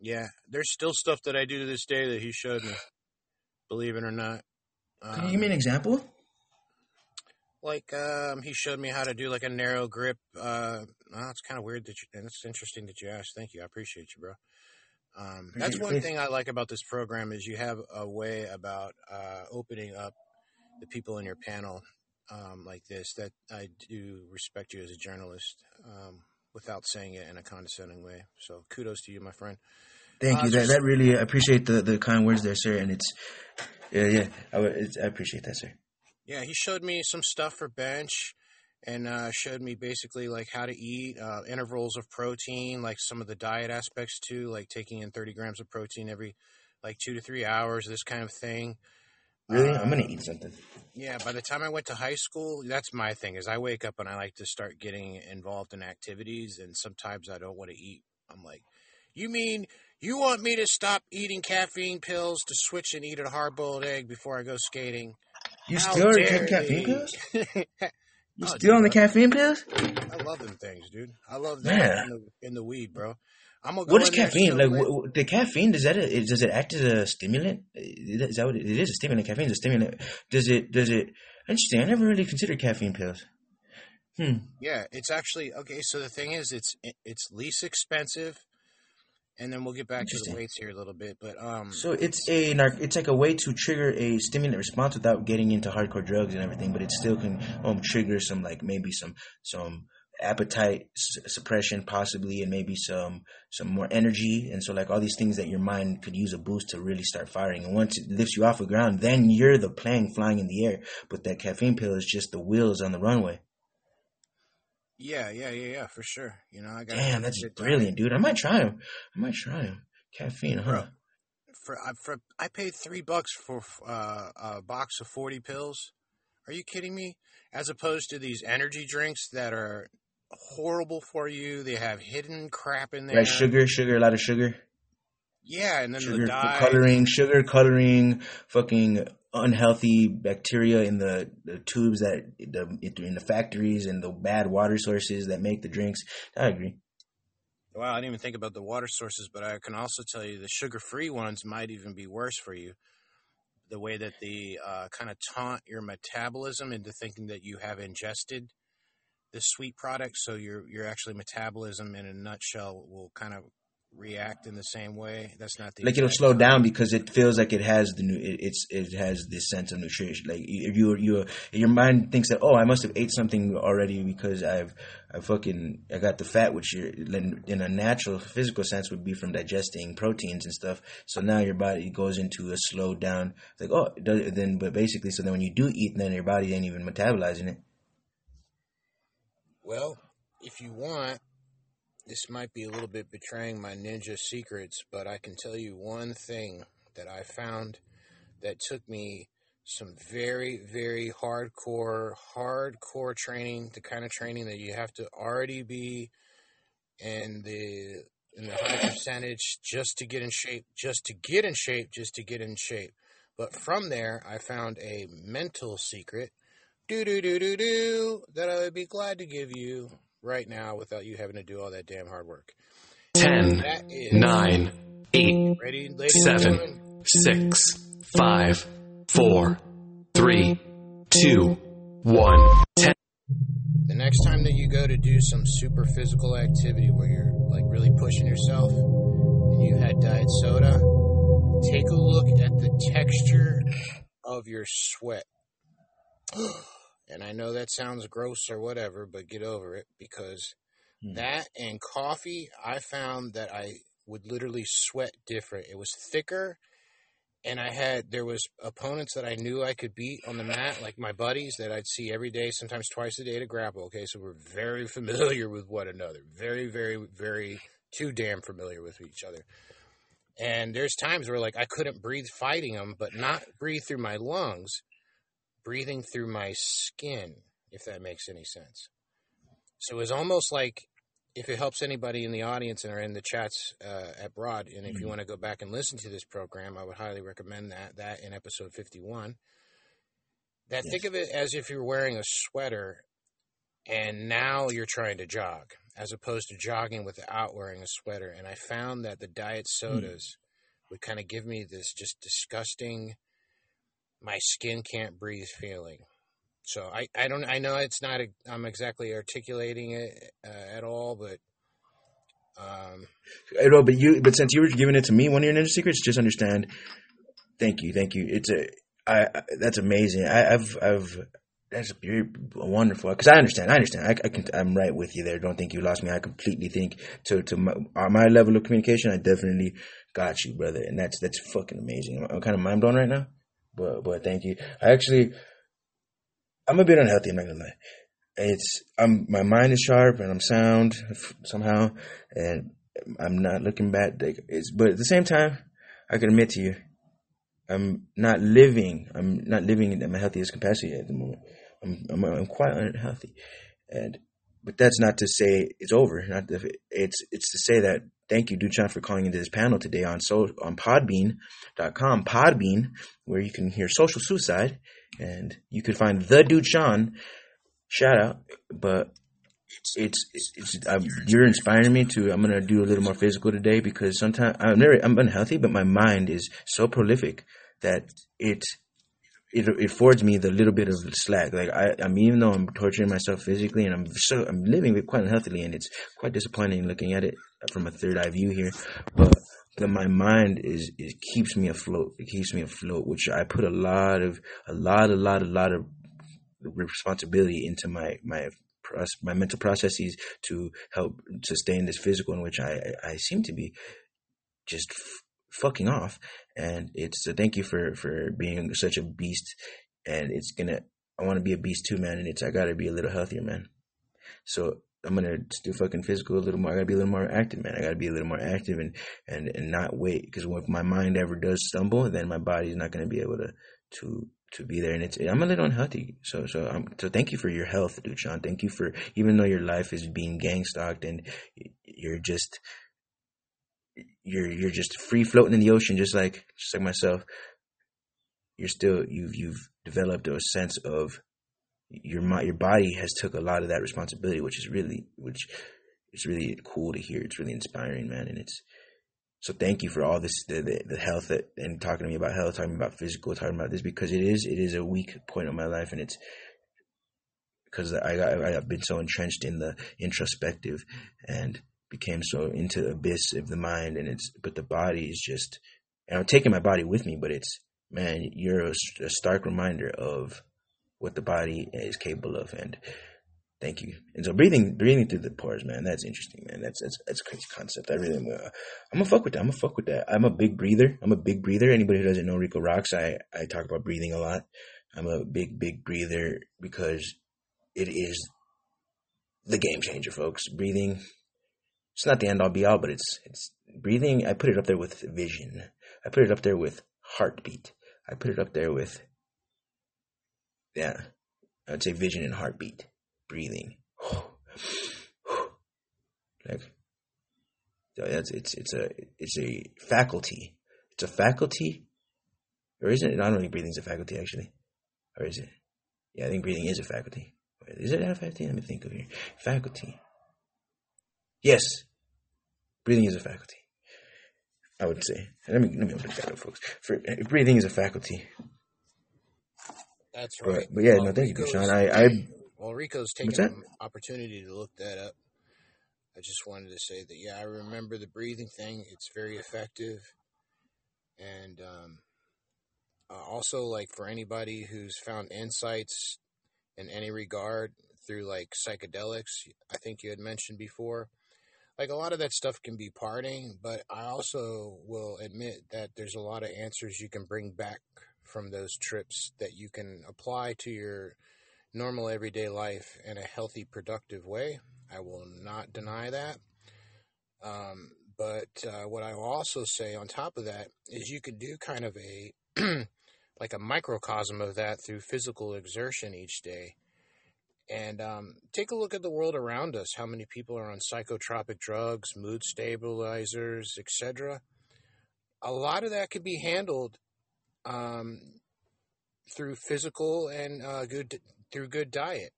Yeah, there's still stuff that I do to this day that he showed me. Believe it or not. Can you give me an example? like um, he showed me how to do like a narrow grip. Uh, well, it's kind of weird that you, and it's interesting that you asked. Thank you, I appreciate you, bro. Um, that's one thing I like about this program is you have a way about uh, opening up the people in your panel um, like this. That I do respect you as a journalist, um, without saying it in a condescending way. So kudos to you, my friend. Thank Uh, you. That that really I appreciate the the kind words there, sir. And it's yeah yeah I, I appreciate that, sir. Yeah, he showed me some stuff for bench and uh, showed me basically like how to eat, uh, intervals of protein, like some of the diet aspects too, like taking in 30 grams of protein every like two to three hours, this kind of thing. Really, Uh, I'm gonna eat something. Yeah, by the time I went to high school, that's my thing. Is I wake up and I like to start getting involved in activities, and sometimes I don't want to eat. I'm like, you mean you want me to stop eating caffeine pills to switch and eat a hard boiled egg before I go skating? You How still take caffeine pills? You Oh, still on the caffeine pills? I love them things, dude. I love them in the, in the weed, bro. I'm gonna go What is caffeine? Like late- wh- wh- the caffeine does that it- does it act as a stimulant? Is that what it, it is? A stimulant. Caffeine is a stimulant. Does it does it? Interesting. I never really considered caffeine pills. Hmm. Yeah, it's actually okay. So the thing is, it's it's least expensive, and then we'll get back to the weights here a little bit. But um, So it's a it's like a way to trigger a stimulant response without getting into hardcore drugs and everything, but it still can um trigger some like maybe some some appetite suppression possibly and maybe some some more energy and so like all these things that your mind could use a boost to really start firing and once it lifts you off the ground then you're the plane flying in the air but that caffeine pill is just the wheels on the runway yeah, yeah, yeah, yeah, for sure. You know, I got damn that's brilliant dude i might try them i might try them caffeine huh Bro. For I for I paid three bucks for uh, a box of forty pills. Are you kidding me? As opposed to these energy drinks that are horrible for you. They have hidden crap in there. right sugar sugar a lot of sugar Yeah, and then sugar the dye. coloring, sugar coloring, fucking unhealthy bacteria in the, the tubes that the in the factories and the bad water sources that make the drinks. I agree. Wow, I didn't even think about the water sources, but I can also tell you the sugar-free ones might even be worse for you. The way that they uh, kind of taunt your metabolism into thinking that you have ingested this sweet product, so your your actually metabolism in a nutshell will kind of react in the same way. That's not the Like it'll slow down because it feels like it has the new. It, it's it has this sense of nutrition. Like you, you, you, your mind thinks that oh, I must have ate something already because I've, I fucking, I got the fat, which you're, in in a natural physical sense would be from digesting proteins and stuff. So now your body goes into a slow down. Like oh, does- then but basically, so then when you do eat, then your body ain't even metabolizing it. Well, if you want, this might be a little bit betraying my ninja secrets, but I can tell you one thing that I found that took me some very, very hardcore, hardcore training, the kind of training that you have to already be in the in the high percentage just to get in shape, just to get in shape, just to get in shape. But from there, I found a mental secret do do do do do that I would be glad to give you right now without you having to do all that damn hard work. 10, That is 9, 8, ready, ladies and Seven. gentlemen. 6, 5, 4, 3, 2, 1. 10. The next time that you go to do some super physical activity where you're like really pushing yourself and you had diet soda, take a look at the texture of your sweat. and I know that sounds gross or whatever, but get over it because Hmm. that and coffee, I found that I would literally sweat different. It was thicker, and I had there was opponents that I knew I could beat on the mat, like my buddies that I'd see every day, sometimes twice a day to grapple. Okay, so we're very familiar with one another, very, very, very too damn familiar with each other. And there's times where like I couldn't breathe fighting them, but not breathe through my lungs, breathing through my skin, if that makes any sense. So it was almost like if it helps anybody in the audience and are in the chats uh, at Broad, and if you want to go back and listen to this program, I would highly recommend that. That in episode fifty-one. That think of it as if you're wearing a sweater, and now you're trying to jog, as opposed to jogging without wearing a sweater. And I found that the diet sodas would kind of give me this just disgusting, my skin can't breathe feeling. So I, I don't I know it's not a, I'm exactly articulating it uh, at all, but um, I know, but you, but since you were giving it to me, one of your ninja secrets, just understand. Thank you, thank you. It's a, I, I that's amazing. I, I've, I've, that's you're wonderful because I understand. I understand. I, I can. I'm right with you there. Don't think you lost me. I completely think to to my, my level of communication, I definitely got you, brother. And that's that's fucking amazing. I'm, I'm kind of mind blown right now, but but thank you. I actually, I'm a bit unhealthy. I'm not gonna lie. It's I'm my mind is sharp and I'm sound somehow, and I'm not looking bad. It's but at the same time, I can admit to you, I'm not living. I'm not living at my healthiest capacity at the moment. I'm I'm, I'm quite unhealthy, and but that's not to say it's over. Not to, it's it's to say that thank you, Duchan, for calling into this panel today on so on Podbean.com, Podbean, where you can hear social suicide, and you can find the Duchan. Shout out, but it's it's, it's um, you're inspiring me to. I'm gonna do a little more physical today because sometimes I'm never I'm unhealthy, but my mind is so prolific that it it affords me the little bit of slack. Like I, I mean, even though I'm torturing myself physically and I'm so I'm living it quite unhealthily, and it's quite disappointing looking at it from a third eye view here, but. My mind is it keeps me afloat. It keeps me afloat, which I put a lot of a lot, a lot, a lot of responsibility into my my my mental processes to help sustain this physical in which I I seem to be just fucking off. And it's a thank you for for being such a beast. And it's gonna I want to be a beast too, man. And it's I gotta be a little healthier, man. So I'm gonna do fucking physical a little more. I gotta be a little more active, man. I gotta be a little more active and and and not wait because if my mind ever does stumble, then my body's not gonna be able to to to be there. And it's I'm a little unhealthy. So so I'm so thank you for your health, dude, Shawn. Thank you for even though your life is being gang stalked and you're just you're you're just free floating in the ocean, just like just like myself. You're still you've you've developed a sense of your your body has took a lot of that responsibility, which is really which is really cool to hear. It's really inspiring, man, and it's so thank you for all this the, the, the health that, and talking to me about health, talking about physical, talking about this because it is it is a weak point of my life, and it's because I got I have been so entrenched in the introspective and became so into abyss of the mind, and it's but the body is just and I'm taking my body with me, but it's man, you're a, a stark reminder of what the body is capable of, and thank you. And so breathing, breathing through the pores, man, that's interesting, man. That's that's that's a crazy concept. I really, am I'm gonna fuck with that. I'm gonna fuck with that. I'm a big breather. I'm a big breather. Anybody who doesn't know Rico Roxx, I I talk about breathing a lot. I'm a big big breather because it is the game changer, folks. Breathing. It's not the end all be all, but it's it's breathing. I put it up there with vision. I put it up there with heartbeat. I put it up there with yeah. I would say vision and heartbeat. Breathing. like so that's it's it's a it's a faculty. It's a faculty. Or isn't it? I don't think breathing's a faculty actually. Or is it? Yeah, I think breathing is a faculty. Is it a faculty? Let me think of here. Faculty. Yes. Breathing is a faculty. I would say. Let me let me open that up, folks. For, breathing is a faculty. that's right. but yeah, Well, no, thank you, Shawn. I, I Well, Rico's taking an opportunity to look that up. I just wanted to say that yeah, I remember the breathing thing. It's very effective, and um, uh, also like for anybody who's found insights in any regard through like psychedelics, I think you had mentioned before. Like a lot of that stuff can be parting, but I also will admit that there's a lot of answers you can bring back from those trips that you can apply to your normal everyday life in a healthy, productive way. I will not deny that. Um, but uh, what I will also say on top of that is you can do kind of a like a microcosm of that through physical exertion each day. And um, take a look at the world around us. How many people are on psychotropic drugs, mood stabilizers, etc. A lot of that could be handled um, through physical and uh, good through good diet.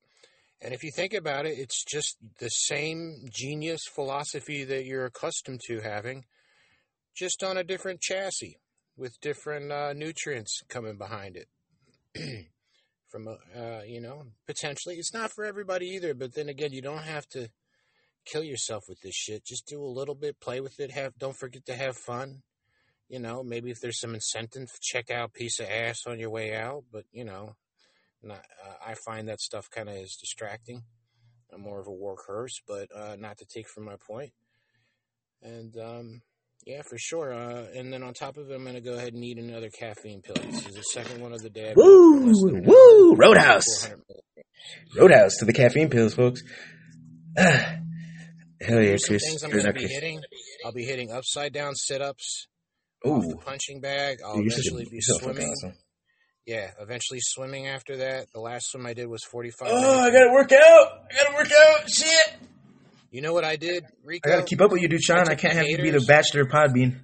And if you think about it, it's just the same genius philosophy that you're accustomed to having, just on a different chassis with different uh, nutrients coming behind it. From uh, you know, potentially it's not for everybody either. But then again, you don't have to kill yourself with this shit. Just do a little bit, play with it. Have don't forget to have fun. You know, maybe if there's some incentive, check out piece of ass on your way out. But you know, not, uh, I find that stuff kind of is distracting. I'm more of a workhorse, but uh, not to take from my. And um, yeah, for sure. Uh, and then on top of it, I'm going to go ahead and eat another caffeine pill. This is the second one of the day. I've Woo! for less than an Woo! Roadhouse. Roadhouse to the caffeine pills, folks. Ah. Hell yeah, Chris. things I'm going to be hitting. I'll be hitting upside down sit ups the Ooh. punching bag. I'll Dude, you're such a, eventually be you're so fucking swimming. awesome. Yeah, eventually swimming after that. The last swim I did was 45 Oh, minutes. I gotta work out. I gotta work out. Shit. You know what I did, Rico? I gotta keep up with you, dude, Shawn. I took can't the have you be the haters. bachelor podbean.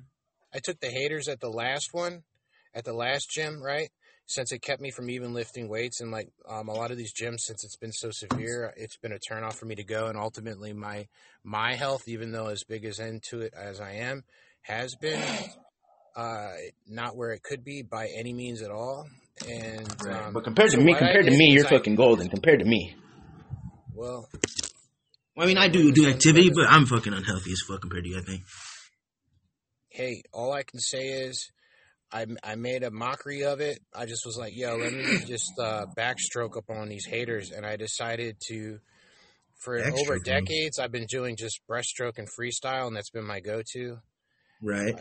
I took the haters at the last one, at the last gym, right? Since it kept me from even lifting weights, and like um, a lot of these gyms, since it's been so severe, it's been a turnoff for me to go. And ultimately, my my health, even though as big as into it as I am, has been uh, not where it could be by any means at all. And um, But compared to so me, compared to me, you're I- fucking golden. Compared to me. well. I mean, I do do activity, but I'm fucking unhealthy as fuck compared to you. I think. hey, all I can say is I, I made a mockery of it. I just was like, yo, let me just uh, backstroke up on these haters. And I decided to, for over Backstroke decades, I've been doing just breaststroke and freestyle, and that's been my go to. Right.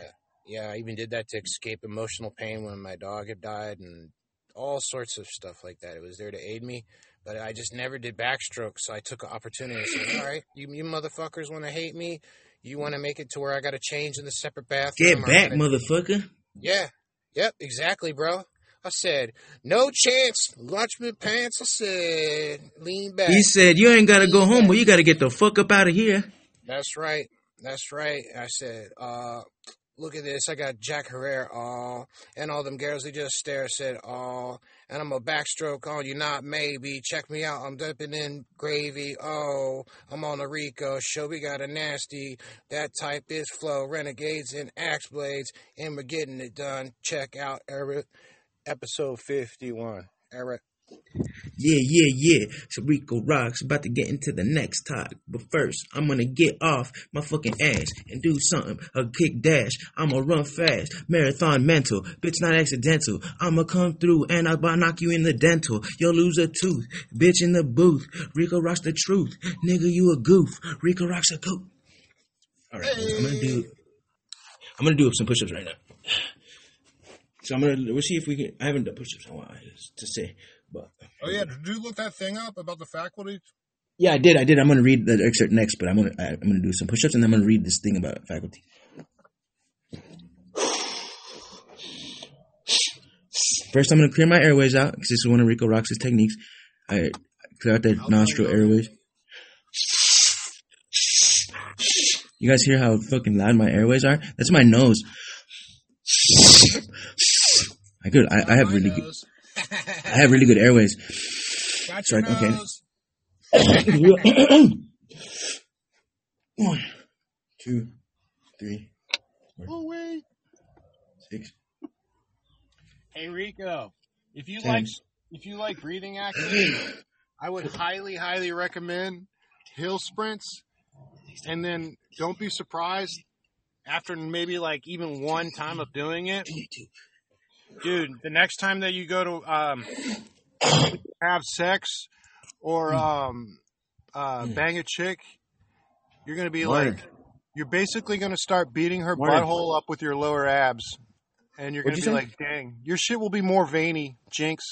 Yeah, I even did that to escape emotional pain when my dog had died and all sorts of stuff like that. It was there to aid me. But I just never did backstroke, so I took an opportunity and said, all right, you, you motherfuckers want to hate me? You want to make it to where I got to change in the separate bathroom? Get back, gonna motherfucker. yeah. Yep, exactly, bro. I said, no chance. Watch my pants. I said, lean back. He said, "You ain't gotta go home, but you gotta get the fuck up out of here." That's right. That's right. I said, uh, look at this. I got Jack Herrera, oh, and all them girls, they just stare, said, oh, and I'm a backstroke on you, not maybe. Check me out. I'm dipping in gravy. Oh, I'm on a Rico show. We got a nasty. That type is flow. Renegades and axe blades. And we're getting it done. Check out Eric, episode 51. Eric. Yeah, yeah, yeah. So Rico Roxx about to get into the next talk. But first, I'm gonna get off my fucking ass and do something. A kick dash. I'ma run fast. Marathon mental. Bitch, not accidental. I'ma come through and I'll knock you in the dental. You'll lose a tooth. Bitch in the booth. Rico Roxx the truth. Nigga, you a goof. Rico Roxx a goof. Alright, I'm gonna do I'm gonna do some push ups right now. So I'm gonna we'll see if we can I haven't done push ups in a while to say. But Oh yeah, did you look that thing up about the faculty? Yeah, I did. I did. I'm gonna read the excerpt next, but I'm gonna I, I'm gonna do some push-ups and then I'm gonna read this thing about faculty. First, I'm gonna clear my airways out because this is one of Rico Roxx's techniques. I clear out the nostril airways. You guys hear how fucking loud my airways are? That's my nose. I could. I, I have really good. I have really good airways. Sorry, your okay. One, two, three, Oh wait. six. Hey Rico, if you Ten. like if you like breathing activity, I would highly, highly recommend hill sprints, and then don't be surprised after maybe like even one time of doing it. Dude, the next time that you go to um, have sex or um, uh, Mm. bang a chick, you're gonna be Word. like, you're basically gonna start beating her Word. butthole up with your lower abs, and you're gonna What'd be you like, dang, your shit will be more veiny, Jinx.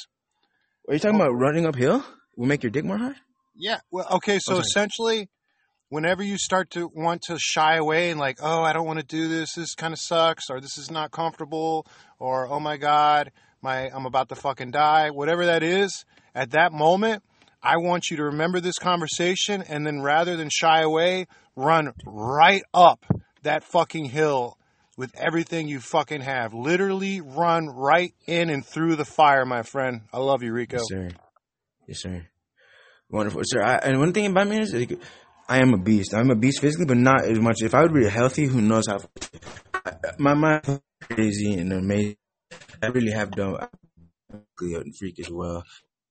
Are you talking about running uphill? Will make your dick more hard? Yeah. Well, okay. So Okay. essentially, whenever you start to want to shy away and like, oh, I don't want to do this. This kind of sucks, or this is not comfortable, or oh my god, my I'm about to fucking die. Whatever that is, at that moment, I want you to remember this conversation, and then rather than shy away, run right up that fucking hill with everything you fucking have. Literally run right in and through the fire, my friend. I love you, Rico. Yes, sir. Yes, sir. Wonderful, sir. I, and one thing about me is, I am a beast. I'm a beast physically, but not as much. If I would be healthy, who knows how? My mind crazy and amazing. I really have done a freak as well.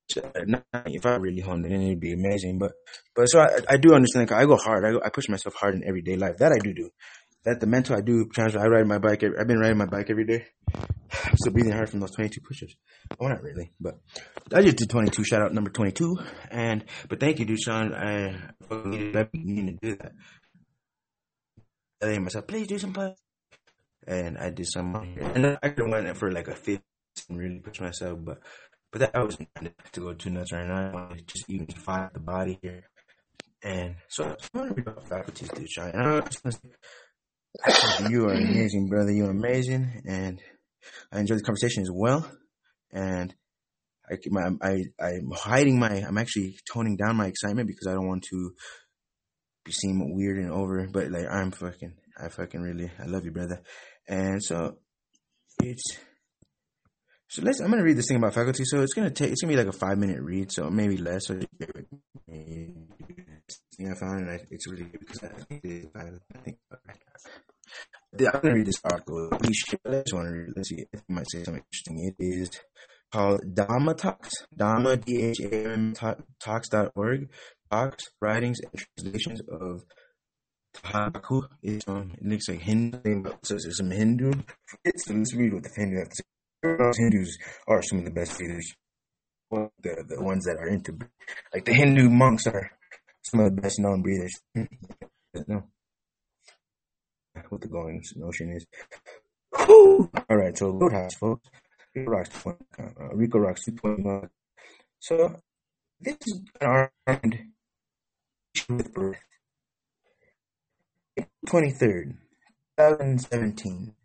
So, uh, if I really honed it it'd be amazing. But, but so I, I do understand. 'cause I go hard. I go, I push myself hard in everyday life. That I do do. That the mental I do transfer. I ride my bike. I've been riding my bike every day. I'm still breathing hard from those 22 push-ups. Well, not really, but I just did 22. Shout out number 22. And but thank you, dude, Shawn. I need to do that. I think myself, please do some push. And I did some. And I could have went for like a fifth and really push myself, but but that I was to go too nuts right now. I just even find the body here. And so I to read about faculties, dude. And I you are amazing, brother. You're amazing, and I enjoyed the conversation as well. And I, my, I, I'm hiding my, I'm actually toning down my excitement because I don't want to be seen weird and over. But like, I'm fucking, I fucking really, I love you, brother. And so it's, so let's, I'm gonna read this thing about faculty. So it's gonna take, it's gonna be like a five minute read, so maybe less. So thing I found, it's really good because I think, I think I'm gonna read this article. I want to read. Let's see. If it might say something interesting. It is called Dhamma Talks. Dhamma D H A M Talks.org. Talks, writings, and translations of Tahaku. It's um, it looks like Hindu. Says it's some Hindu. It's, let's read what the Hindu have to say. Hindus are some of the best readers. Well, the the ones that are into like the Hindu monks are some of the best known breathers. no what the going notion is. All right, so Roadhouse, folks. Rico Roxx, uh, Rico Roxx 221. So this is armed with birth. Twenty third, two thousand seventeen.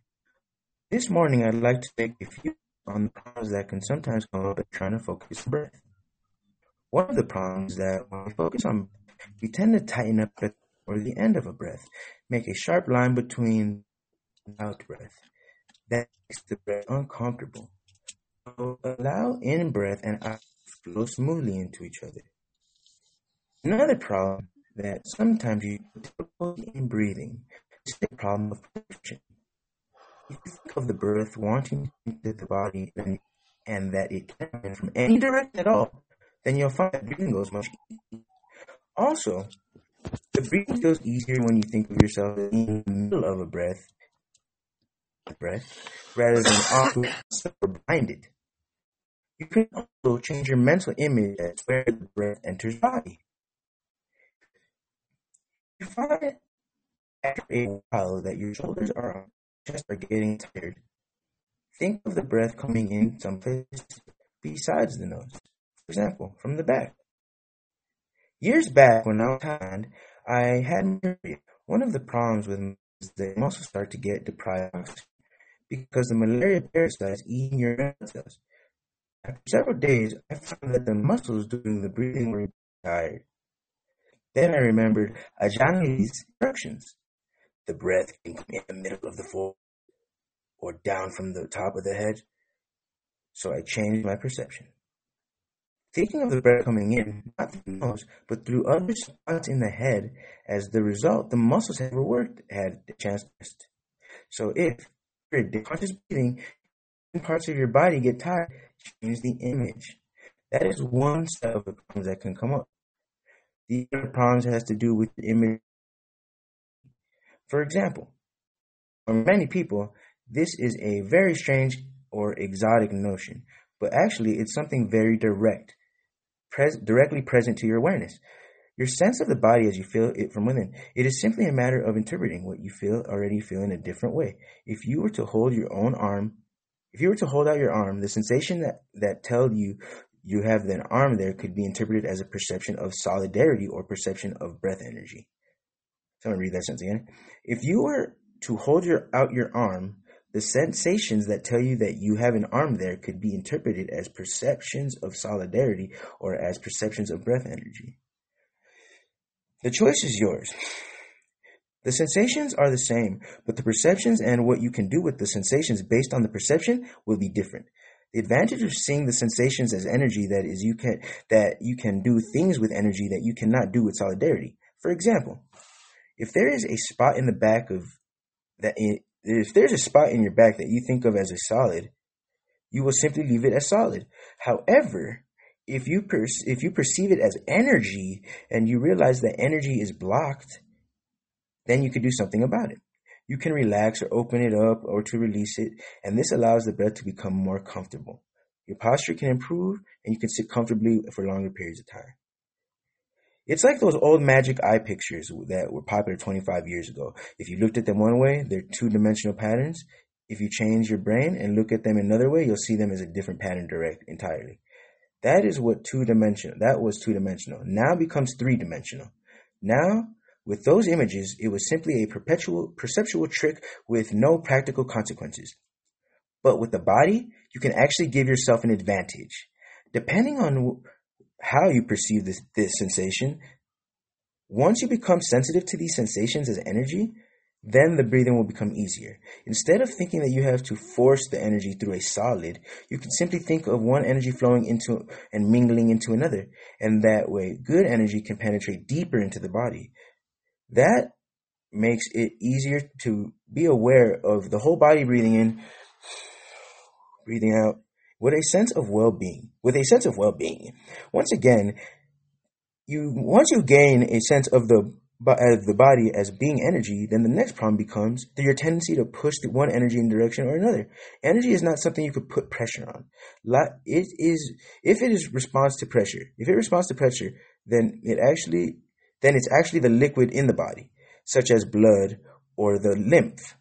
This morning, I'd like to take a few on the problems that can sometimes come up at trying to focus on breath. One of the problems that when we focus on, we tend to tighten up at or the end of a breath. Make a sharp line between out breath. That makes the breath uncomfortable. Allow in breath and out flow smoothly into each other. Another problem that sometimes you difficulty in breathing is the problem of friction. If you think of the breath wanting to enter the body and, and that it can come from any direction at all, then you'll find that breathing goes much easier. Also, the breathing feels easier when you think of yourself in the middle of a breath, breath, rather than off or blinded. You can also change your mental image as where the breath enters body. You find after a while that your shoulders are chest are getting tired. Think of the breath coming in someplace besides the nose. For example, from the back. Years back, when I was kind, I had malaria. One of the problems with is that muscles start to get deprived because the malaria parasite is eating your cells. After several days, I found that the muscles doing the breathing were tired. Then I remembered Ajani's instructions. The breath can come in the middle of the forehead or down from the top of the head. So I changed my perception. Thinking of the breath coming in, not through the nose, but through other spots in the head, as the result, the muscles have worked, had a chance to rest. So if you're conscious breathing, parts of your body get tired, change the image. That is one set of the problems that can come up. The other problems has to do with the image. For example, for many people, this is a very strange or exotic notion, but actually it's something very direct, pres- directly present to your awareness. Your sense of the body as you feel it from within. It is simply a matter of interpreting what you feel already feel in a different way. If you were to hold your own arm, if you were to hold out your arm, the sensation that, that tell you you have an arm there could be interpreted as a perception of solidarity or perception of breath energy. So I'm gonna read that sentence again. If you were to hold your out your arm, the sensations that tell you that you have an arm there could be interpreted as perceptions of solidarity or as perceptions of breath energy. The choice is yours. The sensations are the same, but the perceptions and what you can do with the sensations based on the perception will be different. The advantage of seeing the sensations as energy that is you can that you can do things with energy that you cannot do with solidarity. For example, if there is a spot in the back of that if there's a spot in your back that you think of as a solid, you will simply leave it as solid. However, if you per- if you perceive it as energy and you realize that energy is blocked, then you can do something about it. You can relax or open it up or to release it, and this allows the breath to become more comfortable. Your posture can improve and you can sit comfortably for longer periods of time. It's like those old magic eye pictures that were popular 25 years ago. If you looked at them one way, they're two dimensional patterns. If you change your brain and look at them another way, you'll see them as a different pattern direct entirely. That is what two dimensional, that was two dimensional. Now becomes three dimensional. Now, with those images, it was simply a perpetual perceptual trick with no practical consequences. But with the body, you can actually give yourself an advantage. Depending on how you perceive this, this sensation, once you become sensitive to these sensations as energy, then the breathing will become easier. Instead of thinking that you have to force the energy through a solid, you can simply think of one energy flowing into and mingling into another. And that way, good energy can penetrate deeper into the body. That makes it easier to be aware of the whole body breathing in, breathing out with a sense of well-being. With a sense of well-being. Once again, you once you gain a sense of the of uh, the body as being energy, then the next problem becomes your tendency to push the one energy in direction or another. Energy is not something you could put pressure on. It is if it is response to pressure. If it responds to pressure, then it actually then it's actually the liquid in the body, such as blood or the lymph.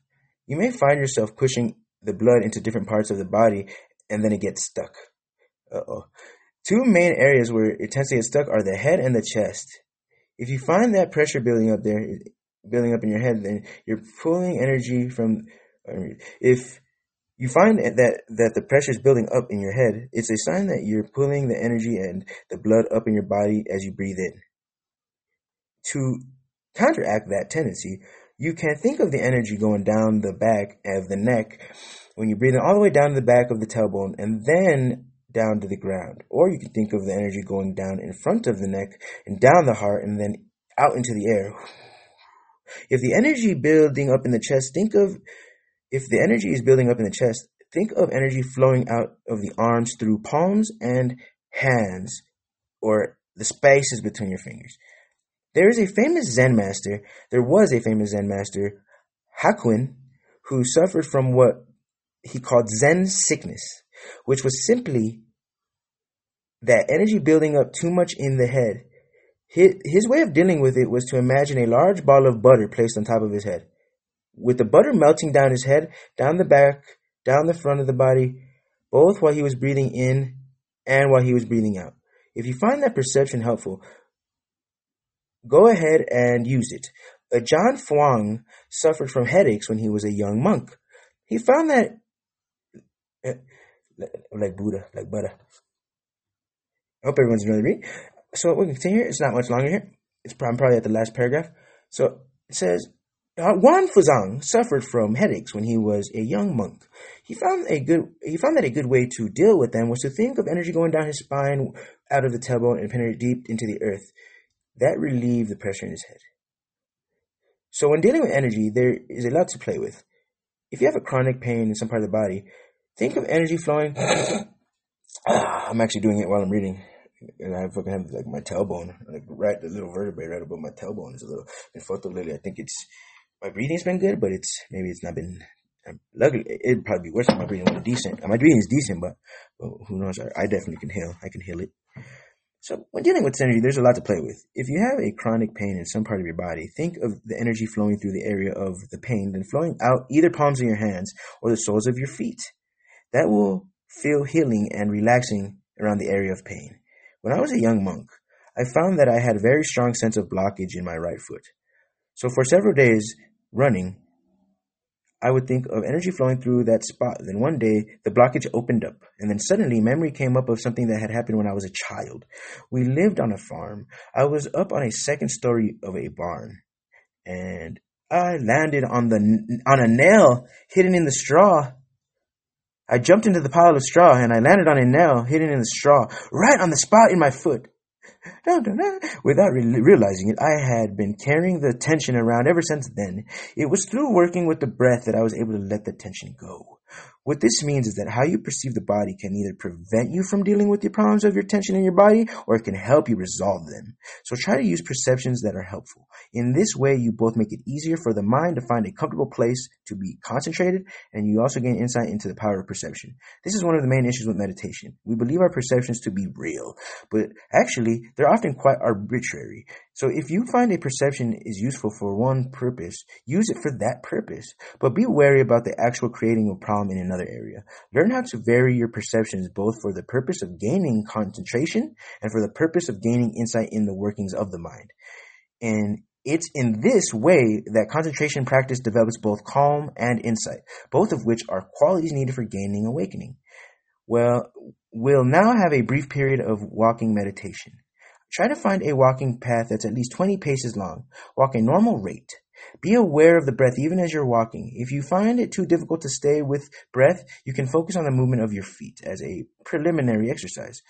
You may find yourself pushing the blood into different parts of the body and then it gets stuck. Uh oh. Two main areas where it tends to get stuck are the head and the chest. If you find that pressure building up there, building up in your head, then you're pulling energy from. If you find that that the pressure is building up in your head, it's a sign that you're pulling the energy and the blood up in your body as you breathe in. To counteract that tendency, you can think of the energy going down the back of the neck when you breathe in all the way down to the back of the tailbone and then down to the ground. Or you can think of the energy going down in front of the neck and down the heart and then out into the air. If the energy building up in the chest, think of if the energy is building up in the chest, think of energy flowing out of the arms through palms and hands or the spaces between your fingers. There is a famous Zen master, there was a famous Zen master, Hakuin, who suffered from what he called Zen sickness, which was simply that energy building up too much in the head. His, his way of dealing with it was to imagine a large ball of butter placed on top of his head. With the butter melting down his head, down the back, down the front of the body, both while he was breathing in and while he was breathing out. If you find that perception helpful, go ahead and use it. Ajaan Fuang suffered from headaches when he was a young monk. He found that like Buddha, like Buddha. I hope everyone's really read. So we can continue here. It's not much longer here. It's I'm probably at the last paragraph. So it says, uh, Juan Fuzang suffered from headaches when he was a young monk. He found a good he found that a good way to deal with them was to think of energy going down his spine, out of the tailbone, and penetrate deep into the earth. That relieved the pressure in his head. So when dealing with energy, there is a lot to play with. If you have a chronic pain in some part of the body, Think of energy flowing. Ah, I'm actually doing it while I'm reading. And I fucking have like my tailbone, like right, the little vertebrae right above my tailbone is a little been fucked up lately. I think it's my breathing's been good, but it's maybe it's not been I'm luckily, it'd probably be worse if my breathing was decent. My breathing is decent, but, but who knows? I, I definitely can heal. I can heal it. So when dealing with energy, there's a lot to play with. If you have a chronic pain in some part of your body, think of the energy flowing through the area of the pain, then flowing out either palms of your hands or the soles of your feet. That will feel healing and relaxing around the area of pain. When I was a young monk, I found that I had a very strong sense of blockage in my right foot. So for several days running, I would think of energy flowing through that spot. Then one day, the blockage opened up, and then suddenly memory came up of something that had happened when I was a child. We lived on a farm. I was up on a second story of a barn, and I landed on the on a nail hidden in the straw. I jumped into the pile of straw and I landed on a nail hidden in the straw, right on the spot in my foot. Without re- realizing it, I had been carrying the tension around ever since then. It was through working with the breath that I was able to let the tension go. What this means is that how you perceive the body can either prevent you from dealing with the problems of your tension in your body or it can help you resolve them. So try to use perceptions that are helpful. In this way, you both make it easier for the mind to find a comfortable place to be concentrated and you also gain insight into the power of perception. This is one of the main issues with meditation. We believe our perceptions to be real, but actually, they're often quite arbitrary. So if you find a perception is useful for one purpose, use it for that purpose. But be wary about the actual creating of a problem in another area. Learn how to vary your perceptions both for the purpose of gaining concentration and for the purpose of gaining insight in the workings of the mind. And it's in this way that concentration practice develops both calm and insight, both of which are qualities needed for gaining awakening. Well, we'll now have a brief period of walking meditation. Try to find a walking path that's at least 20 paces long. Walk a normal rate. Be aware of the breath even as you're walking. If you find it too difficult to stay with breath, you can focus on the movement of your feet as a preliminary exercise.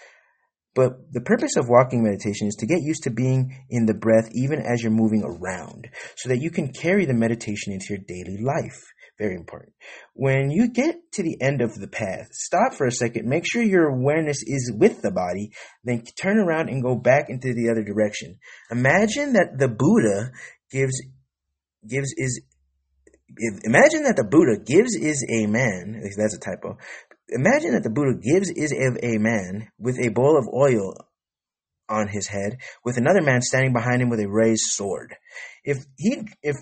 But the purpose of walking meditation is to get used to being in the breath even as you're moving around so that you can carry the meditation into your daily life. Very important. When you get to the end of the path, stop for a second, make sure your awareness is with the body, then turn around and go back into the other direction. Imagine that the Buddha gives, gives is, imagine that the Buddha gives is a man, that's a typo. Imagine that the Buddha gives is of a man with a bowl of oil on his head, with another man standing behind him with a raised sword. If he, if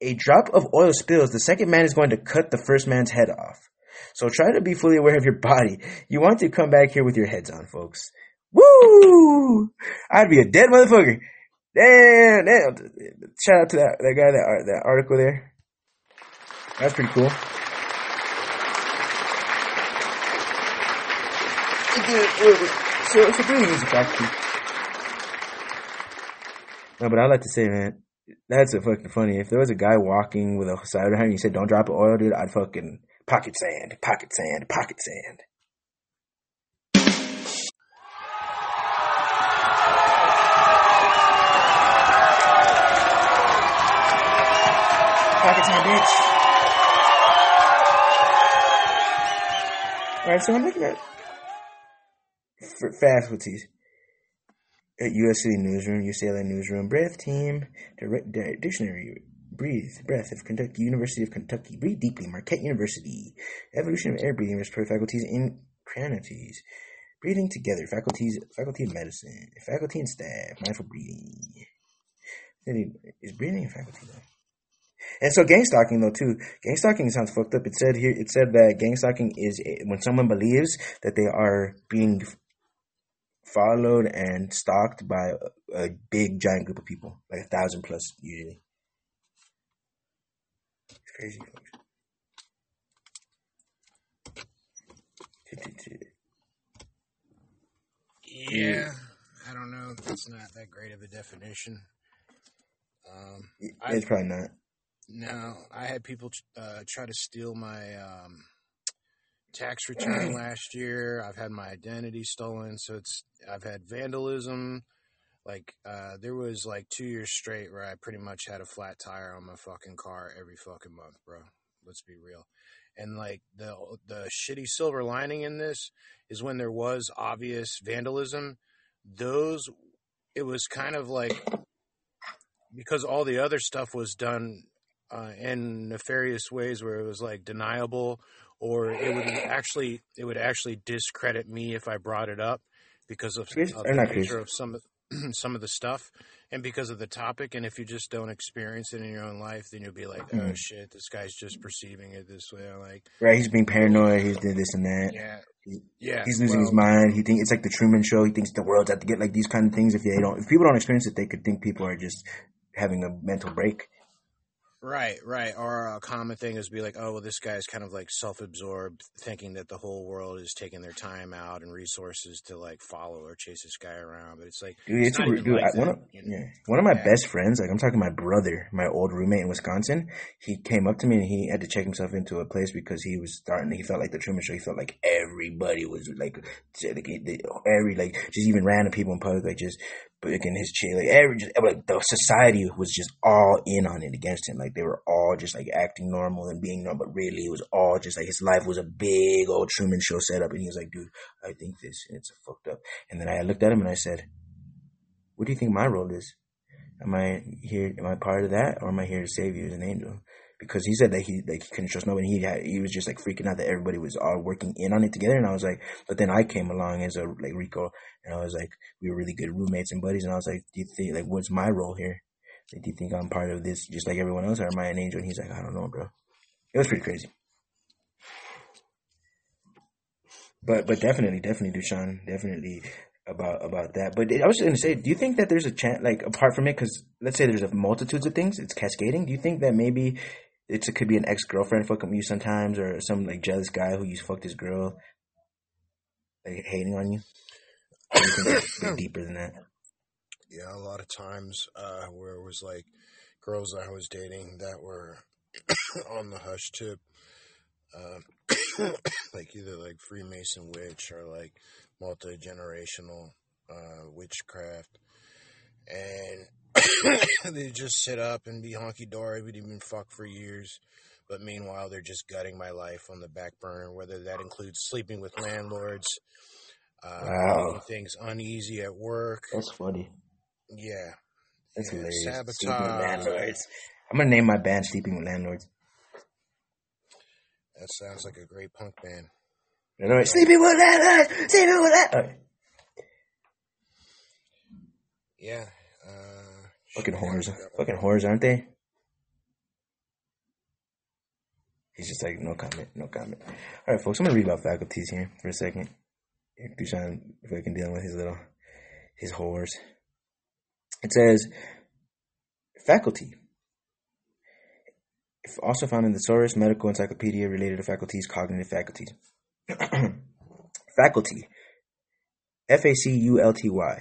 a drop of oil spills, the second man is going to cut the first man's head off. So try to be fully aware of your body. You want to come back here with your heads on, folks. Woo! I'd be a dead motherfucker. Damn, damn. Shout out to that, that guy, that, that article there. That's pretty cool. So breathing is a faculty. No, but I like to say, man, that's a fucking funny. If there was a guy walking with a cider hand and he said, "Don't drop an oil, dude," I'd fucking pocket sand, pocket sand, pocket sand. Pocket sand, bitch. All right, so I'm looking at faculties at USC Newsroom, UCLA Newsroom, Breath Team, direct, Dictionary, Breathe, Breath of Kentucky, University of Kentucky, Breathe Deeply, Marquette University, Evolution of Air Breathing, Respiratory Faculties, Incranities, Breathing Together, Faculties, Faculty of Medicine, Faculty and Staff, Mindful Breathing. Is breathing a faculty though? And so gang stalking though too. Gang stalking sounds fucked up. It said here, it said that gang stalking is a, when someone believes that they are being followed and stalked by a, a big giant group of people, like a thousand plus usually. It's crazy. Yeah, I don't know. That's not that great of a definition. Um, I, It's probably not. no, I had people uh, try to steal my um, tax return last year. I've had my identity stolen, so it's I've had vandalism. Like uh, there was like two years straight where I pretty much had a flat tire on my fucking car every fucking month, bro. Let's be real. And like the the shitty silver lining in this is when there was obvious vandalism, those it was kind of like because all the other stuff was done uh, in nefarious ways where it was like deniable, or it would actually it would actually discredit me if I brought it up because of, Chris- of the nature Chris. of some of some of the stuff and because of the topic. And if you just don't experience it in your own life, then you'll be like, oh Mhm. shit, this guy's just perceiving it this way. I'm like, Right? He's being paranoid. He's doing this and that. yeah, He- yeah, He's losing his mind. He think it's like the Truman Show. He thinks the world's out to get like these kind of things. If they don't, if people don't experience it, they could think people are just having a mental break. Right, right. Or a common thing is be like, oh, well, this guy's kind of like self-absorbed, thinking that the whole world is taking their time out and resources to like follow or chase this guy around. But it's like, Dude, it's, not a, dude. like I, one of you know? yeah, one of my Yeah. best friends. Like I'm talking my brother, my old roommate in Wisconsin. He came up to me and he had to check himself into a place because he was starting. He felt like the Truman Show. He felt like everybody was like, like every like just even random people in public, like just breaking his chair. Like every just like the society was just all in on it against him. Like they were all just like acting normal and being normal, but really it was all just like his life was a big old Truman Show setup. And he was like, dude, I think this and it's fucked up. And then I looked at him and I said, what do you think my role is? Am I here? Am I part of that, or am I here to save you as an angel? Because he said that he like he couldn't trust nobody. He had, he was just like freaking out that everybody was all working in on it together. And I was like, but then I came along as a like Rico, and I was like, we were really good roommates and buddies. And I was like, do you think like what's my role here? Like, do you think I'm part of this just like everyone else, or am I an angel? And he's like, I don't know, bro. It was pretty crazy. But but definitely, definitely, Dushan, definitely about about that. But I was just gonna say, do you think that there's a chance, like apart from it, because let's say there's a multitudes of things, it's cascading. Do you think that maybe it's it could be an ex girlfriend fucking you sometimes, or some like jealous guy who you fucked his girl, like hating on you? You think it's a bit deeper than that? Yeah, a lot of times uh, where it was like girls I was dating that were on the hush tip, um, like either like Freemason witch or like multi generational uh, witchcraft, and they just sit up and be honky dory. We'd even fuck for years. But meanwhile, they're just gutting my life on the back burner, whether that includes sleeping with landlords, uh, Wow. making things uneasy at work. That's funny. Yeah. That's Yeah, hilarious. Sleeping with sabotage. landlords. I'm gonna name my band "Sleeping with Landlords." That sounds like a great punk band. You know, sleeping with landlords, sleeping with landlords. Yeah. Uh, Fucking whores, fucking whores, aren't they? He's just like, no comment, no comment. All right, folks, I'm gonna read about faculties here for a second. Dushan, if I can deal with his little, his whores. It says, faculty. Also found in the Soros Medical Encyclopedia related to faculties, cognitive faculties. faculty. F A C U L T Y.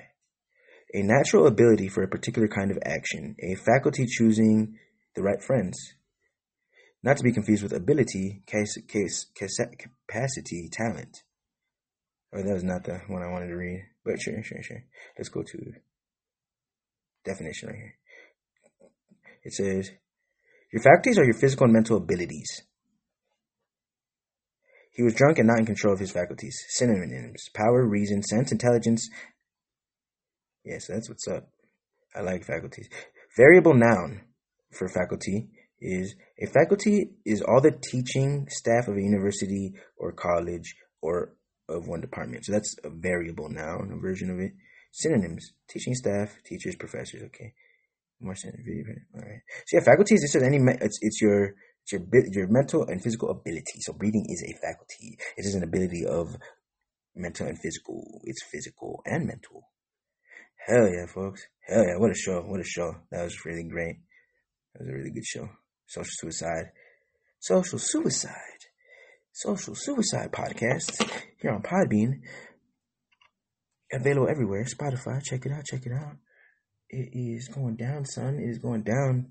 A natural ability for a particular kind of action, a faculty choosing the right friends. Not to be confused with ability, case, case, case, capacity, talent. Oh, that was not the one I wanted to read. But sure, sure, sure. Let's go to definition right here. It says, Your faculties are your physical and mental abilities. He was drunk and not in control of his faculties. Synonyms power, reason, sense, intelligence. Yes, that's what's up. I like faculties. Variable noun for faculty is a faculty is all the teaching staff of a university or college or of one department. So that's a variable noun, a version of it. Synonyms: teaching staff, teachers, professors. Okay, more synonyms. All right. So yeah, faculties. It says any. It's it's your it's your your mental and physical ability. So breathing is a faculty. It is an ability of mental and physical. It's physical and mental. Hell yeah, folks. Hell yeah. What a show. What a show. That was really great. That was a really good show. Social suicide. Social suicide. Social suicide podcast here on Podbean. Available everywhere. Spotify. Check it out. Check it out. It is going down, son. It is going down.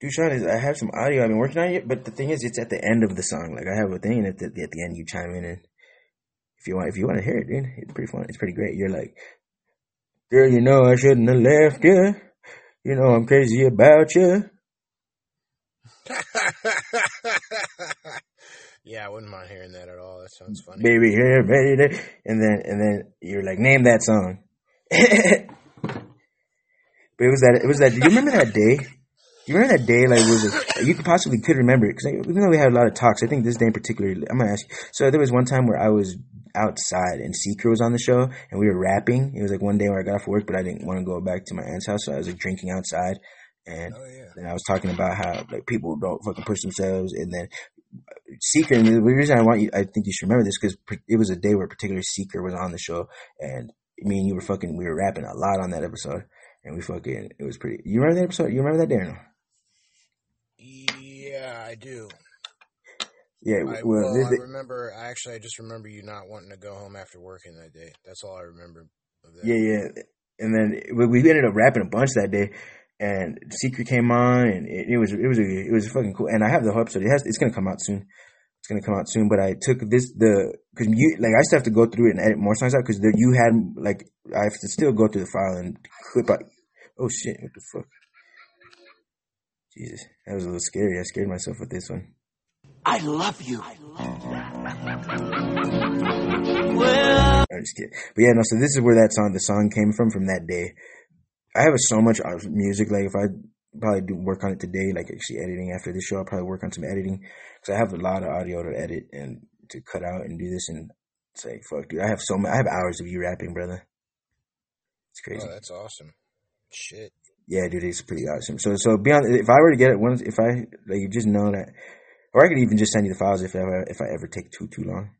Dude, Shawn, is I have some audio. I've been working on it, but the thing is, it's at the end of the song. Like I have a thing, at the, at the end, you chime in, and if you want, if you want to hear it, dude, it's pretty fun. It's pretty great. You're like, girl, you know I shouldn't have left you. You know I'm crazy about you. yeah, I wouldn't mind hearing that at all. That sounds funny. baby here, baby there. And then and then you're like, name that song. but it was that it was that. Do you remember that day? Do You remember that day? Like, was it? You could possibly could remember it because even though we had a lot of talks, I think this day in particular. I'm gonna ask you. So there was one time where I was outside and Seeker was on the show and we were rapping. It was like one day where I got off work, but I didn't want to go back to my aunt's house, so I was like drinking outside. And Oh yeah. then I was talking about how like people don't fucking push themselves, and then Seeker. And the reason I want you, I think you should remember this because it was a day where a particular Seeker was on the show, and me and you were fucking, we were rapping a lot on that episode, and we fucking, it was pretty. You remember that episode? You remember that day or no? Yeah, I do. Yeah. I, well, I remember. Actually, I just remember you not wanting to go home after working that day. That's all I remember of that. Yeah, yeah. And then we we ended up rapping a bunch that day, and Secret came on, and it, it was it was a, it was fucking cool. And I have the whole episode. It has it's gonna come out soon. It's gonna come out soon. But I took this the because you like I still have to go through it and edit more songs out because you had like I have to still go through the file and clip out. Oh shit! What the fuck? Jesus, that was a little scary. I scared myself with this one. I love you. I'm just kidding. But yeah, no. So this is where that song, the song came from, from that day. I have so much music. Like if I probably do work on it today, like actually editing after this show, I'll probably work on some editing because I have a lot of audio to edit and to cut out and do this. And it's like, fuck, dude, I have so much. I have hours of you rapping, brother. It's oh, crazy. Oh, that's awesome. Shit. Yeah, dude, it's pretty awesome. So, so beyond, if I were to get it once, if I like, you just know that, or I could even just send you the files if I if I ever take too too long.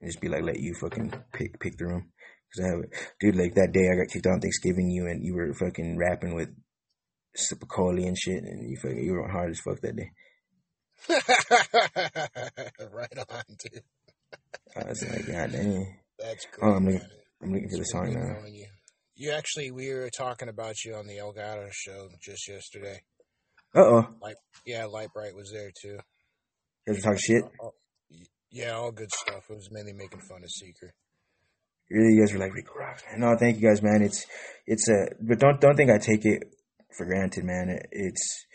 And just be like, let you fucking pick pick the room. Cause I have, dude, like that day I got kicked out on Thanksgiving, you and you were fucking rapping with Sipicoli and shit, and you fucking you were on hard as fuck that day. right on, dude. I was like, god damn. That's great. Oh, I'm looking. I'm looking for the song now. You. you actually, we were talking about you on the Elgato show just yesterday. Uh oh, Light, yeah, Lite Brite was there too. you guys talking shit. Oh, yeah, all good stuff. It was mainly making fun of Seeker. Really, you guys were like Rico Roxx. man. No, thank you guys, man. It's it's a, but don't don't think I take it for granted, man. It, it's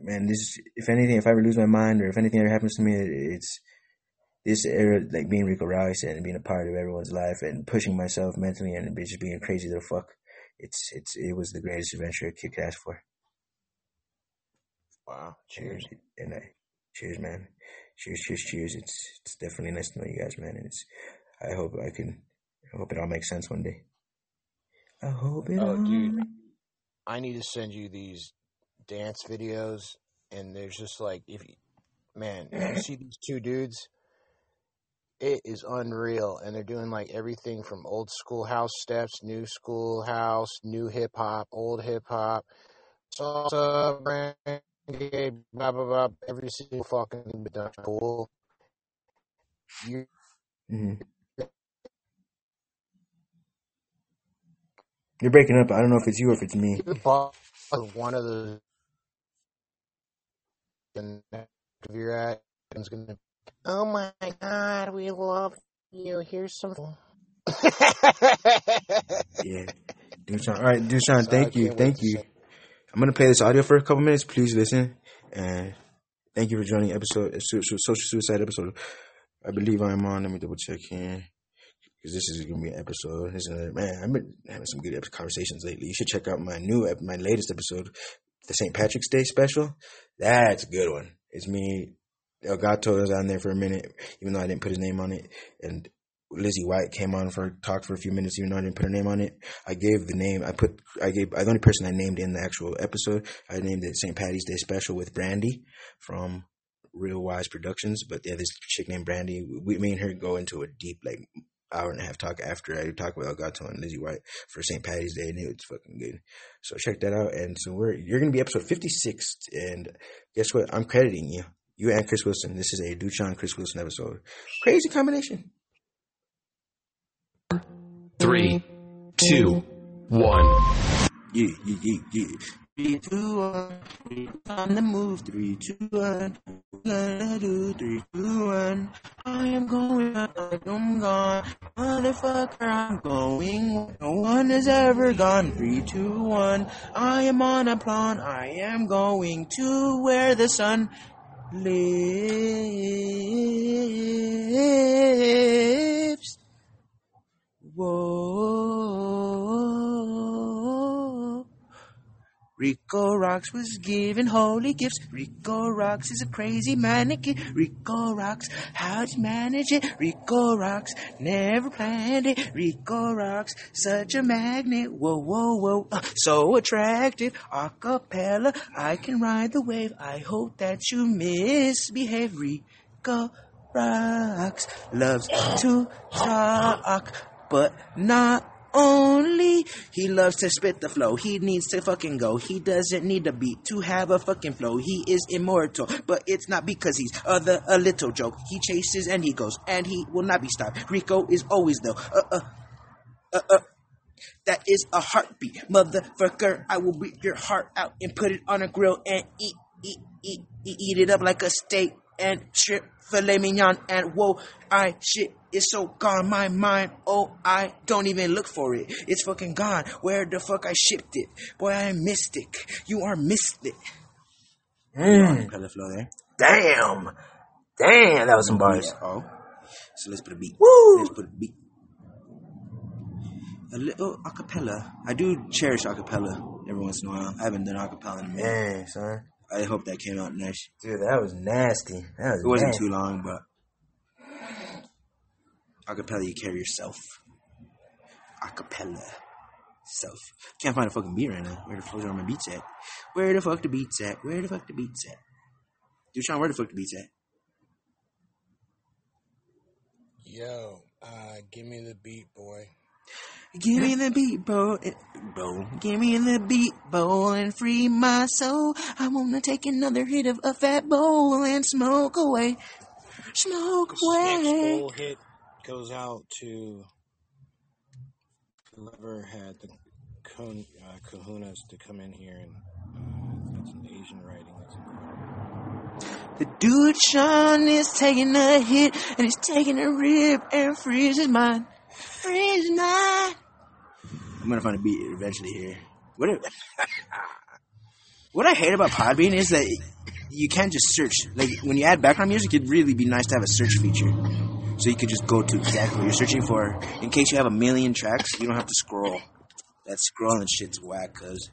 man, this if anything, if I ever lose my mind or if anything ever happens to me, it, it's this era, like being Rico Rice and being a part of everyone's life and pushing myself mentally and just being crazy little fuck. It's it's it was the greatest adventure a kid could ask for. Wow. Cheers, and I cheers, man. Cheers, cheers, cheers. It's it's definitely nice to know you guys, man. And it's I hope I can. I hope it all makes sense one day. I hope it Oh, all. dude. I need to send you these dance videos, and there's just like if you, man, if you see these two dudes, it is unreal, and they're doing like everything from old school house steps, new school house, new hip hop, old hip hop, salsa, reggae, blah blah blah, every single fucking thing cool. You hmm You're breaking up. I don't know if it's you or if it's me. the boss of one of the if you're at it's gonna oh my god we love you here's some Yeah, Dude Shawn. All right, Dude Shawn. So Thank you, thank you. I'm gonna play this audio for a couple minutes. Please listen, and thank you for joining episode social suicide episode. I believe I'm on. Let me double check here because this is gonna be an episode. This is man. I've been having some good conversations lately. You should check out my new, my latest episode, the St. Patrick's Day special. That's a good one. It's me. El Gato was on there for a minute, even though I didn't put his name on it, and Lizzie White came on for talk for a few minutes, even though I didn't put her name on it. I gave the name. I put. I gave. The only person I named in the actual episode. I named it St. Patty's Day Special with Brandy from Real Wise Productions. But yeah, this chick named Brandy. We, me and her go into a deep like hour and a half talk after I talk with El Gato and Lizzie White for St. Patty's Day, and it was fucking good. So check that out. And so we're you're gonna be episode fifty six, and guess what? I'm crediting you. You and Chris Wilson. This is a Dude Shawn Chris Wilson episode. Crazy combination. Three, two, one. Yeah, yeah, yeah, yeah. Three, two, one. On the move. Three, two, one. Gonna do three, two, one. I am going out like I'm gone. Motherfucker, I'm going. No one has ever gone. Three, two, one. I am on a plan. I am going to where the sun lives. Rico Roxx was given holy gifts. Rico Roxx is a crazy mannequin. Rico Roxx, how'd you manage it? Rico Roxx, never planned it. Rico Roxx, such a magnet. Whoa, whoa, whoa, uh, so attractive. Acapella, I can ride the wave. I hope that you misbehave. Rico Roxx loves to talk, but not only he loves to spit the flow. He needs to fucking go. He doesn't need a beat to have a fucking flow. He is immortal, but it's not because he's other a little joke. He chases and he goes, and he will not be stopped. Rico is always though. Uh uh uh uh. That is a heartbeat, motherfucker. I will beat your heart out and put it on a grill and eat, eat, eat, eat, it up like a steak and strip filet mignon. And whoa, I shit is so gone. My mind, oh, I don't even look for it. It's fucking gone. Where the fuck I shipped it? Boy, I am mystic. You are mystic. Mm. Flow there. Damn. Damn, that was some bars. Oh, so let's put a beat. Woo! Let's put a beat. A little acapella. I do cherish acapella every once in a while. I haven't done acapella in a minute. Man, son. I hope that came out nice. Dude, that was nasty. That was It wasn't nasty. too long, but acapella, you carry yourself. Acapella. Self. Can't find a fucking beat right now. Where the fuck are my beats at? Where the fuck the beats at? Where the fuck the beats at? Dude, Shawn, where the fuck the beats at? Yo, uh, give me the beat, boy. Give me the beat, bro. eh, Bro, give me the beat, bowl, and free my soul. I wanna take another hit of a fat bowl and smoke away. Smoke This next away. bowl hit goes out to whoever had the con- uh, kahunas to come in here and uh, got some Asian writing. That's incredible. The dude Shawn is taking a hit and he's taking a rip and frees his mind. Freeze his mind. I'm gonna find a beat eventually here. What I, what I hate about Podbean is that you can't just search. Like when you add background music, it'd really be nice to have a search feature. So you could just go to exactly what you're searching for. In case you have a million tracks, you don't have to scroll. That scrolling shit's whack, cuz.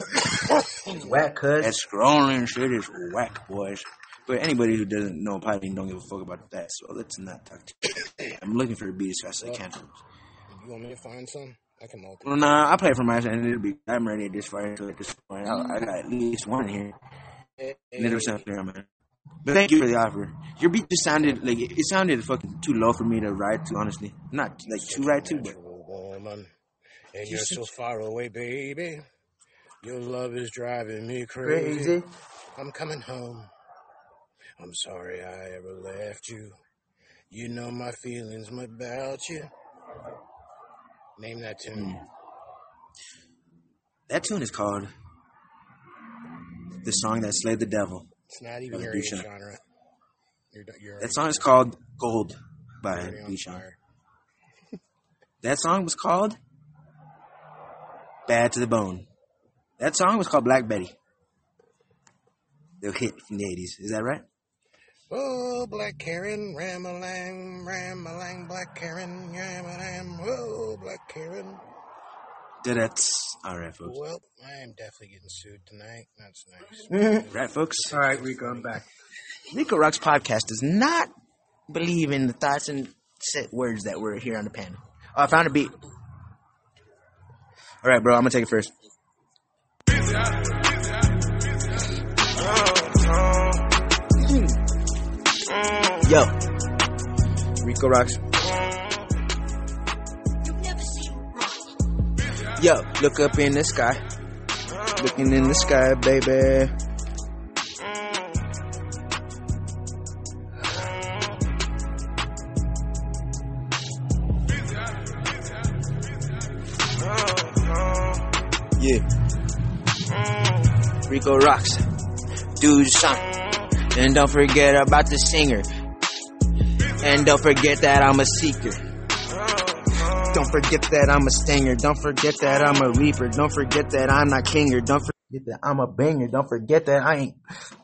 Whack, cuz. That scrolling shit is whack, boys. But anybody who doesn't know Podbean don't give a fuck about that, so let's not talk to you. I'm looking for a beat as fast as I can. You want me to find some? I can multi. Well, nah, I play for my and it'll be. I'm ready at this far into it this point. I, I got at least one here. And sound fair, man. But thank you for the offer. Your beat just sounded like it, it sounded fucking too low for me to ride to. Honestly, not like too ride to, but woman, and you're so far away, baby. Your love is driving me crazy. Crazy. I'm coming home. I'm sorry I ever left you. You know my feelings about you. Name that tune. Hmm. that tune is called "The Song That Slayed the Devil." It's not even your genre. You're, you're That song is called "Gold" by already on Bishan. fire. That song was called Bad to the Bone. That song was called Black Betty. The hit from the 80s. Is that right? Oh, Black Karen, Ramalang, Ramalang, Black Karen, Ramalang, oh, Black Karen. That's all right, folks. Well, I am definitely getting sued tonight. That's nice. Right, folks. All right, Rico, I'm back. Rico Roxx podcast does not believe in the thoughts and set words that were here on the panel. Oh, I found a beat. All right, bro. I'm gonna take it first. Rico Roxx. Yo, look up in the sky. Looking in the sky, baby. Yeah. Rico Roxx. Dude Shawn. And don't forget about the singer. And don't forget that I'm a seeker. Don't forget that I'm a stinger. Don't forget that I'm a reaper. Don't forget that I'm not kinger. Don't forget that I'm a banger. Don't forget that I ain't.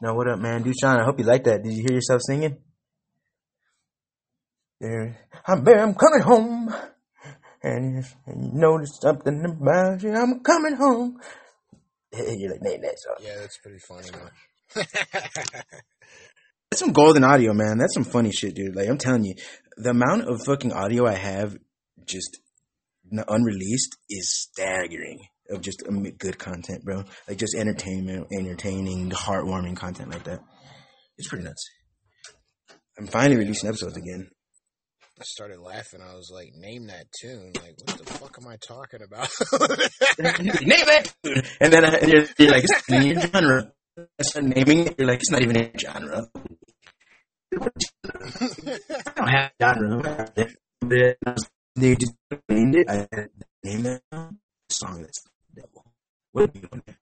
No, what up, man? Dude Shawn, I hope you like that. Did you hear yourself singing? There, I'm, I'm coming home. And, you- notice something about you. I'm coming home. You're like, name that song. Yeah, that's pretty funny, man. That's some golden audio, man. That's some funny shit, dude. Like I'm telling you, the amount of fucking audio I have just unreleased is staggering. Of just um, good content, bro. Like just entertainment, entertaining, heartwarming content like that. It's pretty nuts. I'm finally releasing episodes again. I started laughing. I was like, "Name that tune!" Like, what the fuck am I talking about? Name it, and then and you're, you're like, it's in your genre. Start naming it. You're like, it's not even a genre. I don't have genre. They just named it. I named it. Song that's the devil. What are you doing there?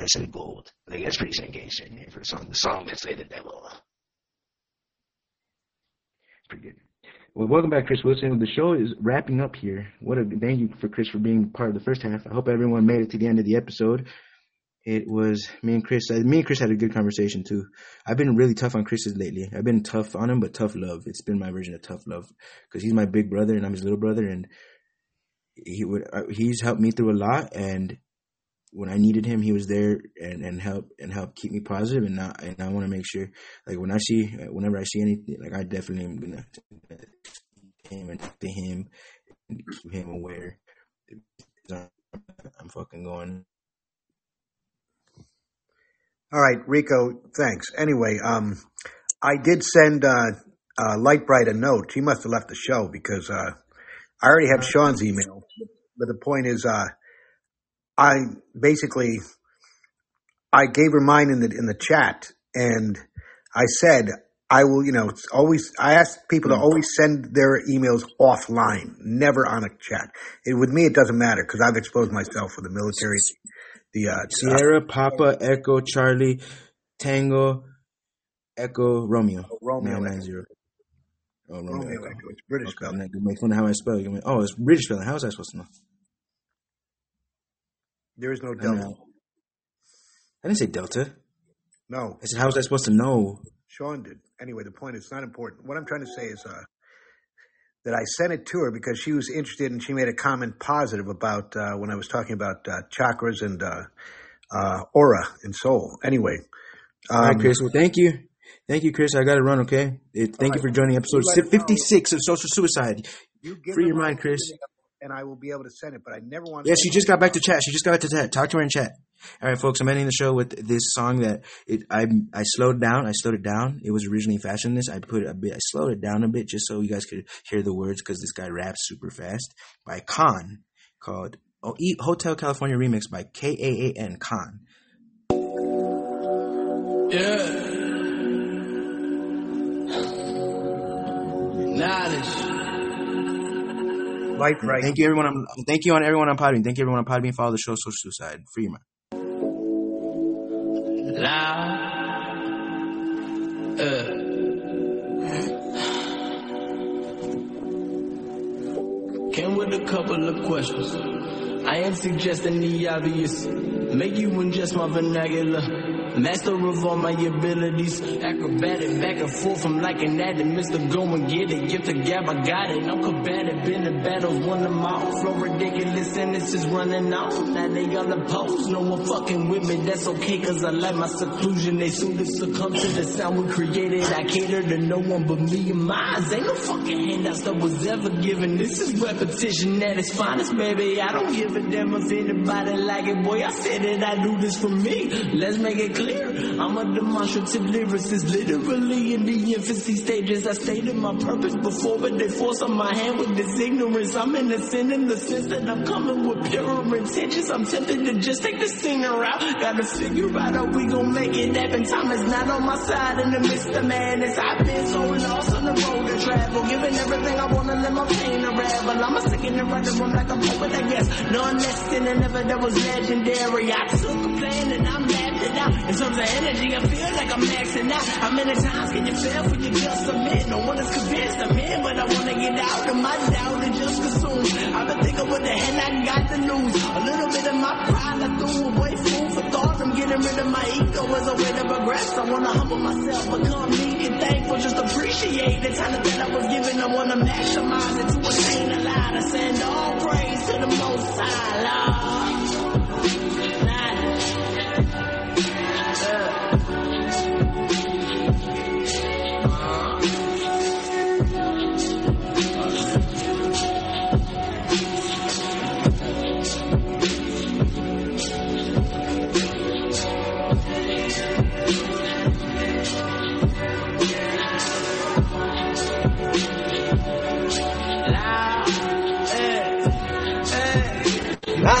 I said gold. Think that's pretty name for the song. The song that say the devil. It's pretty good. Well, welcome back, Chris Wilson. The show is wrapping up here. What a thank you for Chris for being part of the first half. I hope everyone made it to the end of the episode. It was me and Chris. uh, Me and Chris had a good conversation too. I've been really tough on Chris's lately. I've been tough on him, but tough love. It's been my version of tough love because he's my big brother and I'm his little brother, and he would uh, he's helped me through a lot. And when I needed him, he was there and and help and help keep me positive. And now and I want to make sure, like when I see, whenever I see anything, like I definitely am gonna him and talk to him and keep him aware. I'm fucking going. All right, Rico, thanks. Anyway, um, I did send uh, uh, Lite Brite a note. He must have left the show because uh, I already have Shawn's email. But the point is, uh, I basically I gave her mine in the in the chat, and I said I will. You know, it's always I ask people to always send their emails offline, never on a chat. It, with me, it doesn't matter because I've exposed myself for the military. The uh, Sierra, Papa, Echo, Charlie, Tango, Echo, Romeo. Romeo, Nine nine zero. Oh, Romeo. Romeo Echo. Echo. It's British Okay, spelling. Gonna make fun of how I spell it. Oh, it's British spelling. How was I supposed to know? There is no I I didn't say Delta. No, I said, how was I supposed to know? Shawn did. Anyway, the point is not important. What I'm trying to say is uh, that I sent it to her because she was interested and she made a comment positive about uh, when I was talking about uh, chakras and uh, uh, aura and soul. Anyway, um, All right, Chris. Well, thank you. Thank you, Chris. I got to run, okay? Eh, Thank you for joining episode You let us know. 56 of Social Suicide. you Free your mind, Chris. Email And I will be able to send it, but I never want. Yeah, she just got back to chat. She just got back to chat. Talk to her in chat. All right, folks. I'm ending the show with this song that it I I slowed down. I slowed it down. It was originally fast in this. I put it a bit. I slowed it down a bit just so you guys could hear the words because this guy raps super fast. By Khan, called oh, E- Hotel California Remix by K A A N Khan. Yeah. Knowledge. Lite Brite. Thank you everyone. On, thank you on everyone on Podbean. Thank you everyone on Podbean. Follow the show Social Suicide. Free your mind. Loud. Uh. Came with a couple of questions. I am suggesting the obvious. Make you ingest my vernacular. Master of all my abilities. Acrobatic back and forth. I'm like an addict. Mr. Go and get it. Gift of gab, I got it. I'm combative. Been in battles, won them all. Flow ridiculous sentences running off. Now they all opposed. No one fucking with me. That's okay, cause I like my seclusion. They soon to succumb to the sound we created. I cater to no one but me and mine. Ain't no fucking handouts that was ever given. This is repetition at its finest, baby. I don't give a damn if anybody like it. Boy, I said it, I do this for me. Let's make it clear. I'm a demonstrative lyricist, literally in the infancy stages. I stated my purpose before, but they force on my hand with this ignorance. I'm innocent in the sense that I'm coming with pure intentions. I'm tempted to just take the singer out. Gotta figure out how we gon' make it happen. Time is not on my side in the midst of madness. I've been so lost on the road to travel, giving everything I wanna let my pain unravel. I'm a second and running one like a poet, I guess. None less than ever that was legendary. I took a plan and I'm mapped it out. In terms of energy, I feel like I'm maxing out. How many times can you fail when you just submit? No one is convinced I'm in, but I wanna get out of my doubt and just consume. I've been thinking what the hell I got to lose. A little bit of my pride I threw away, food for thought. I'm getting rid of my ego as a way to progress. I wanna humble myself, become meek and thankful. Just appreciate the talent that I was given. I wanna maximize it to attain a lot. I send all praise to the Most High, Lord.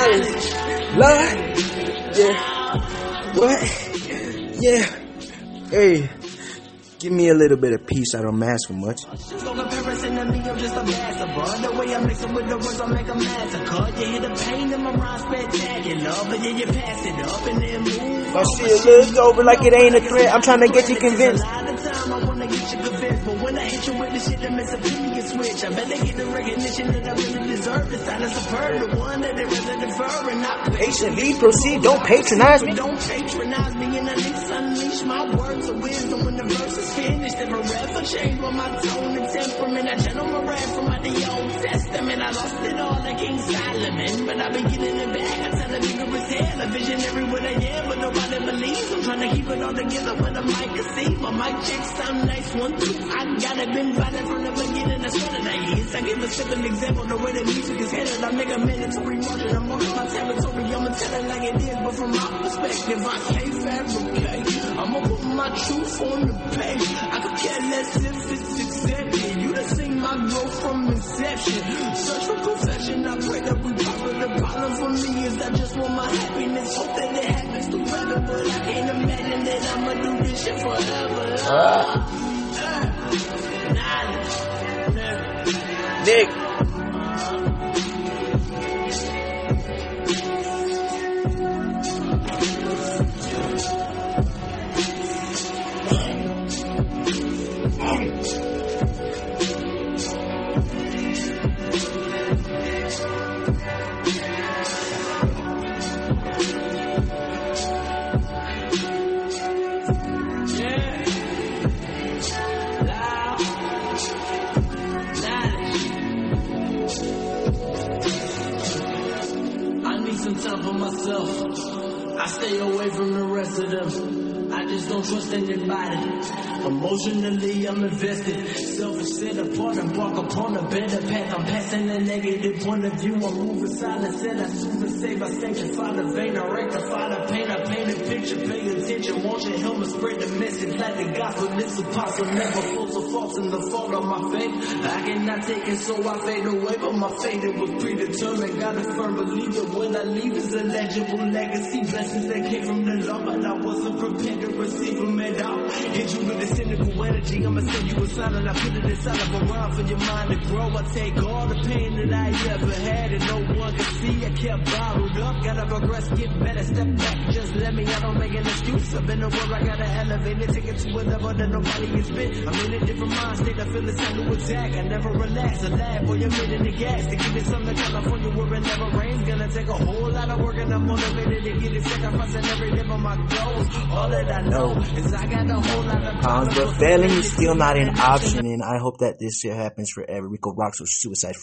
Lord. Yeah. What? Yeah. Hey. Give me a little bit of peace. I don't ask for much. Comparison to me, I'm just a master. The way I mix it with the words, I make a massacre. You hear the pain in my rhyme spectacular, but yeah, you pass it up and then move. My shit over like it ain't a threat. I'm trying to get you convinced. A lot of time I wanna get you convinced, but when I hit you with the shit that makes a opinion switch, I better get the recognition that I really deserve. The silence of her, the one that they rather defer and not Patiently proceed. Don't patronize me. Don't patronize me and at least unleash my words of wisdom when the verse is finished. And forever change with my tone and temperament. I channel my rap from the Old Testament. I lost it all like King Solomon, but I've been getting it back. I tell a nigga it's hell, a visionary what I am, but nobody believes. I'm trying to keep it all together with a mic to see. My mic check sound nice, one, two. I got it, been fighting from the beginning. That's is. I give a simple example, the way the music is headed. I make a mandatory margin. I'm on my territory. I'ma tell it like it is, but from my perspective, I can't fabricate. I'ma put my truth on the page. I could care less if it's accepted. You done seen my growth from inception. Search for perfection. I pray that we it. The problem for me is I just want my happiness. Hope that it happens forever, but I can't imagine that I'ma do this shit forever. Uh, knowledge. Nick. Don't trust anybody. Emotionally, I'm invested. Selfish, set apart, walk upon a better path. I'm passing a negative point of view. I'm moving silent, said I soothe and save. I sanctify the vein, I rectify the pain. I paint a picture, pay attention. Won't you help me spread the message like the gospel? This apostle never falls or false in the fault of my faith. I cannot take it, so I fade away. But my fate it was predetermined. Got a firm believer. What I leave is a legible legacy. Blessings that came from the Lord, but I wasn't prepared to receive them at all. Hit you with the cynical energy. I'ma send you a sign and I put it inside of a rhyme for your mind to grow. I take all the pain that I ever had and no one can see. I kept bottled up. Gotta progress, get better, step back. Just let me, I don't make an excuse. I've been the world, I gotta elevate it, take it to a level that nobody has been. I'm in a different mind state, I feel the same to attack. I never relax, I laugh, boy, you're in the gas. To give it some to California where it never rains. Gonna take a whole lot of work and I'm motivated to get it sacrificing every day for my goals. All that I know is I got a whole lot of Pounds, but failing is still not an option, and I hope that this shit happens forever. Rico Roxx or suicide.